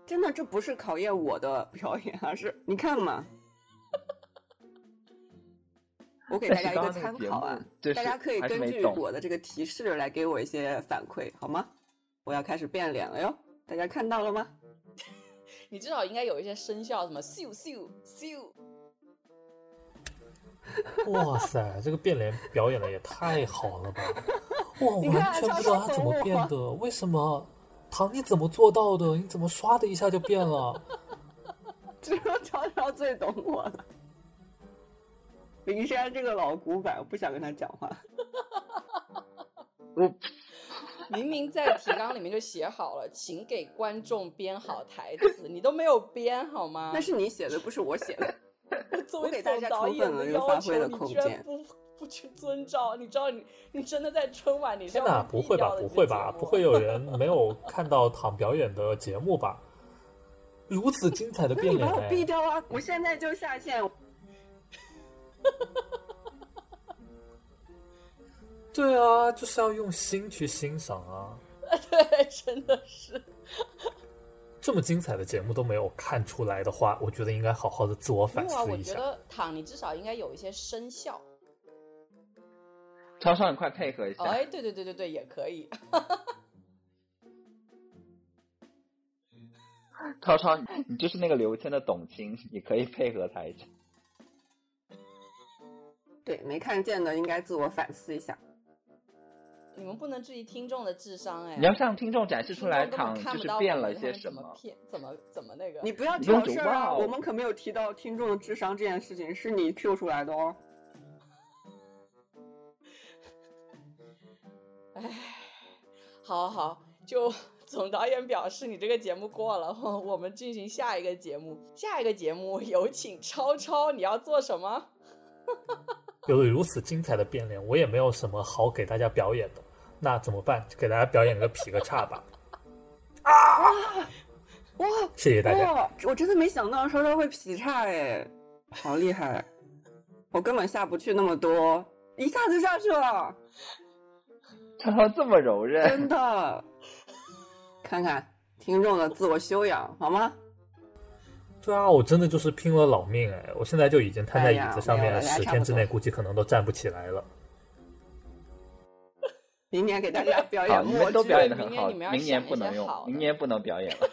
真的，这不是考验我的表演，而是你看嘛。我给大家一个参考啊，大家可以根据我的这个提示来给我一些反馈，好吗？我要开始变脸了哟，大家看到了吗？[LAUGHS] 你至少应该有一些声效，什么咻咻咻。[LAUGHS] 哇塞，这个变脸表演的也太好了吧！[LAUGHS] 哇，完全不知道他怎么变的，为什么？唐，你怎么做到的？你怎么唰的一下就变了？只有超超最懂我了。灵山这个老古板，我不想跟他讲话。我 [LAUGHS] 明明在提纲里面就写好了，请给观众编好台词，你都没有编好吗？那是你写的，不是我写的。[LAUGHS] 作为大家充分的一个发挥的空间，不不去遵照，你知道你你真的在春晚，你天哪，不会吧？不会吧？不会有 [LAUGHS] 人没有看到躺表演的节目吧？如此精彩的变脸，你把我毙掉啊！我现在就下线。[LAUGHS] 对啊，就是要用心去欣赏啊！[LAUGHS] 对，真的是 [LAUGHS] 这么精彩的节目都没有看出来的话，我觉得应该好好的自我反思一下。我觉得躺，你至少应该有一些声效。超超，你快配合一下！哎，对对对对对，也可以。超超，你就是那个刘谦的董卿，你可以配合他一下。对，没看见的应该自我反思一下。你们不能质疑听众的智商哎！你要向听众展示出来，躺就是变了些什么？骗？怎么怎么那个？你不要挑事儿啊！我们可没有提到听众的智商这件事情，是你 Q 出来的哦。哎，好好，就 [LAUGHS] 总导演表示你这个节目过了，我们进行下一个节目。下一个节目有请超超，你要做什么？[LAUGHS] 有如此精彩的变脸，我也没有什么好给大家表演的，那怎么办？给大家表演个劈个叉吧。[LAUGHS] 啊！哇！谢谢大家。我真的没想到稍稍会劈叉哎，好厉害！我根本下不去那么多，一下就下去了。超超这么柔韧，真的。[LAUGHS] 看看听众的自我修养好吗？对啊，我真的就是拼了老命哎！我现在就已经瘫在椅子上面，十天之内估计可能都站不起来了。[LAUGHS] 明年给大家 [LAUGHS] 表演，你们都表演的很好，明年不能用，明年不能表演了。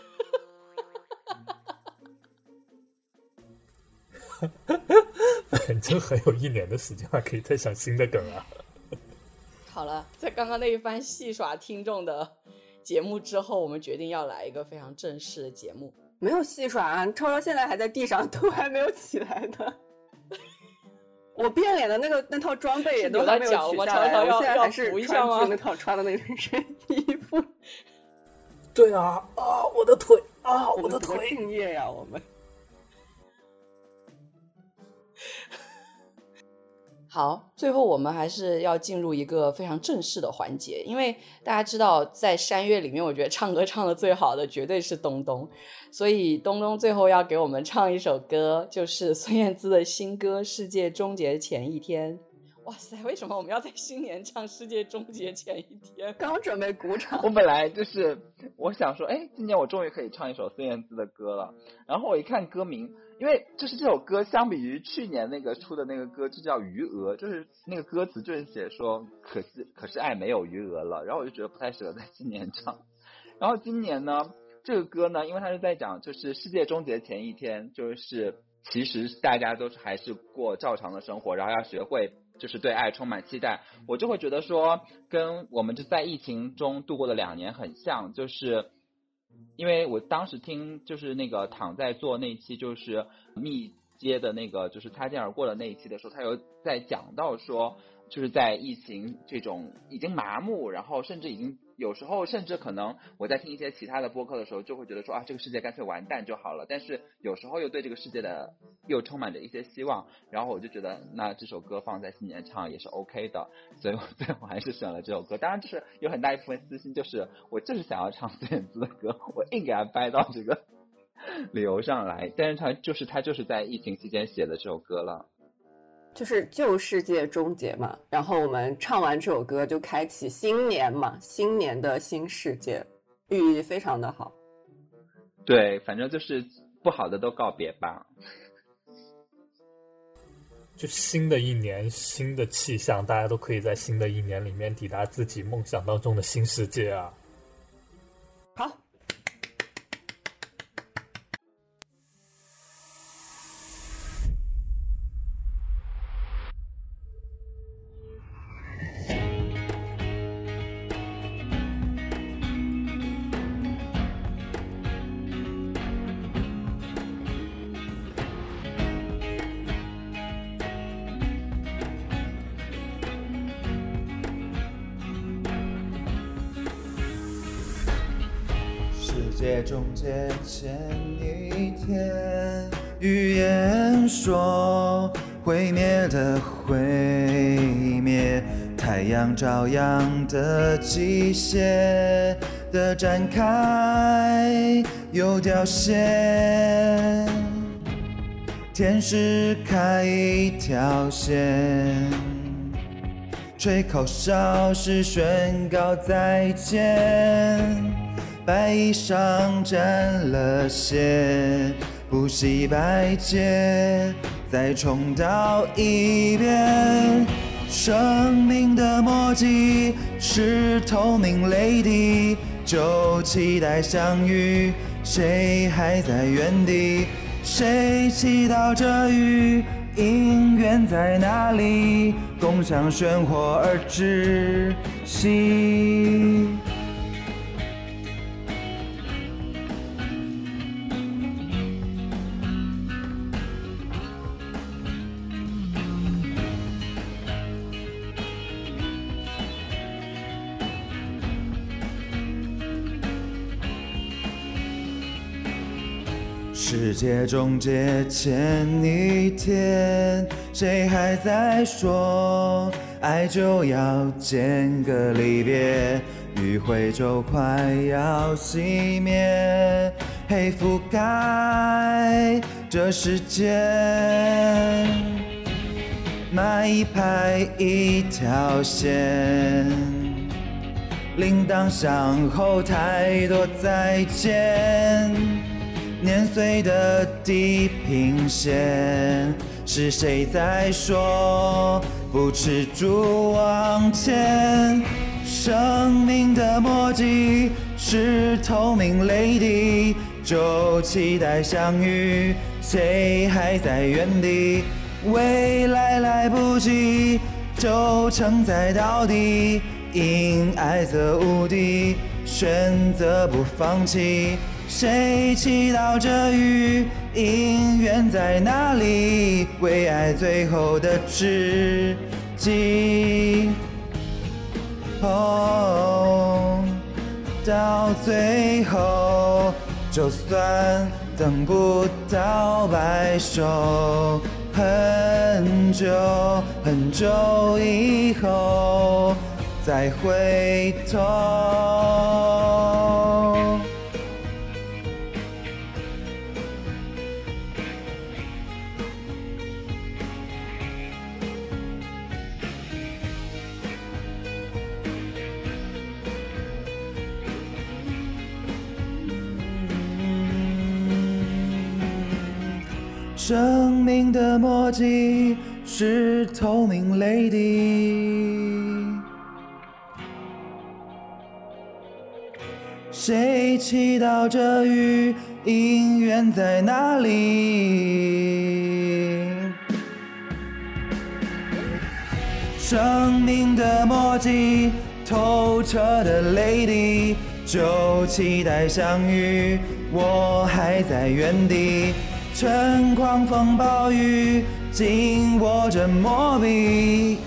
[LAUGHS] 反正还有一年的时间，还可以再想新的梗啊。好了，在刚刚那一番戏耍听众的节目之后，我们决定要来一个非常正式的节目。没有戏耍啊，超超现在还在地上，[LAUGHS] 都还没有起来呢。我变脸的那个那套装备也都还没有取下来，我现在还是穿去那套穿的那身衣服。[LAUGHS] 对啊啊，我的腿啊，我的腿！敬业呀，我们。[LAUGHS] 好，最后我们还是要进入一个非常正式的环节，因为大家知道，在山岳里面，我觉得唱歌唱的最好的绝对是东东，所以东东最后要给我们唱一首歌，就是孙燕姿的新歌《世界终结前一天》。哇塞，为什么我们要在新年唱《世界终结前一天》？刚准备鼓掌。我本来就是我想说，哎，今年我终于可以唱一首孙燕姿的歌了，然后我一看歌名。因为就是这首歌，相比于去年那个出的那个歌，就叫《余额》，就是那个歌词就是写说，可惜可是爱没有余额了。然后我就觉得不太适合在今年唱。然后今年呢，这个歌呢，因为它是在讲就是世界终结前一天，就是其实大家都是还是过照常的生活，然后要学会就是对爱充满期待。我就会觉得说，跟我们就在疫情中度过的两年很像，就是。因为我当时听就是那个躺在做那期就是密接的那个就是擦肩而过的那一期的时候，他有在讲到说。就是在疫情这种已经麻木，然后甚至已经有时候甚至可能我在听一些其他的播客的时候，就会觉得说啊，这个世界干脆完蛋就好了。但是有时候又对这个世界的又充满着一些希望，然后我就觉得那这首歌放在新年唱也是 OK 的，所以我 [LAUGHS] 最后还是选了这首歌。当然，就是有很大一部分私心，就是我就是想要唱孙燕姿的歌，[LAUGHS] 我硬给他掰到这个 [LAUGHS] 理由上来。但是他就是他就是在疫情期间写的这首歌了。就是旧世界终结嘛，然后我们唱完这首歌就开启新年嘛，新年的新世界，寓意非常的好。对，反正就是不好的都告别吧。就新的一年，新的气象，大家都可以在新的一年里面抵达自己梦想当中的新世界啊。机械的展开又凋谢，天使开一条线，吹口哨是宣告再见。白衣裳沾了血，不惜百劫再重蹈一遍。生命的墨迹是透明泪滴，就期待相遇。谁还在原地？谁祈祷着雨？姻缘在哪里？共享喧哗而窒息。世界终结前一天，谁还在说爱就要见个离别？余晖就快要熄灭，黑覆盖这世界，买一排一条线，铃铛响后太多再见，年岁的地平线，是谁在说不吃住往前？生命的墨迹是透明泪滴，就期待相遇。谁还在原地？未来来不及，就承载到底。因爱则无敌，选择不放弃。谁祈祷着雨？因缘在哪里？为爱最后的知己。哦，到最后，就算等不到白首，很久很久以后再回头。生命的墨迹是透明泪滴，谁祈祷着雨？因缘在哪里？生命的墨迹，透彻的泪滴，就期待相遇。我还在原地。趁狂风暴雨，紧握着墨笔，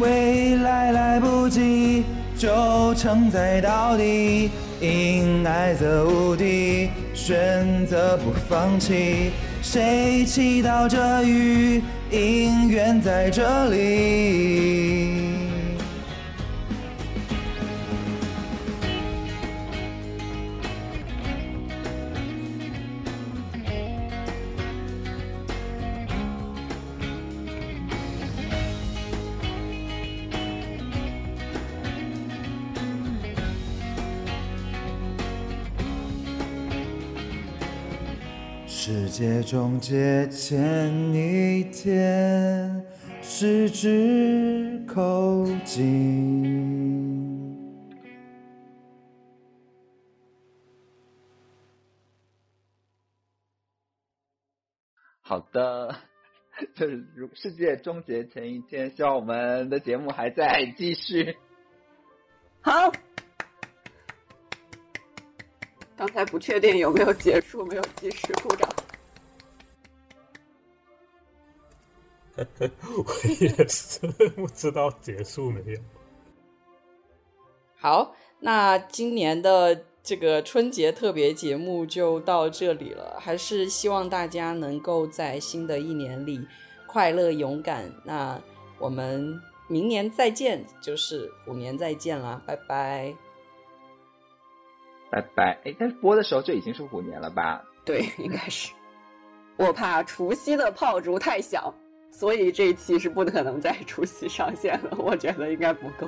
未来来不及，就承载到底。因爱则无敌，选择不放弃。谁祈祷着雨？因缘在这里。世界终结前一天，十指扣紧。好的，[LAUGHS] 就是如世界终结前一天，希望我们的节目还在继续。好，刚才不确定有没有结束，没有及时鼓掌。[LAUGHS] 我也是不知道结束没有。好，那今年的这个春节特别节目就到这里了，还是希望大家能够在新的一年里快乐勇敢。那我们明年再见，就是虎年再见啦，拜拜。拜拜。哎，但是播的时候这已经是虎年了吧？对，[LAUGHS] 应该是。我怕除夕的炮竹太响，所以这一期是不可能在除夕上线了。我觉得应该不够。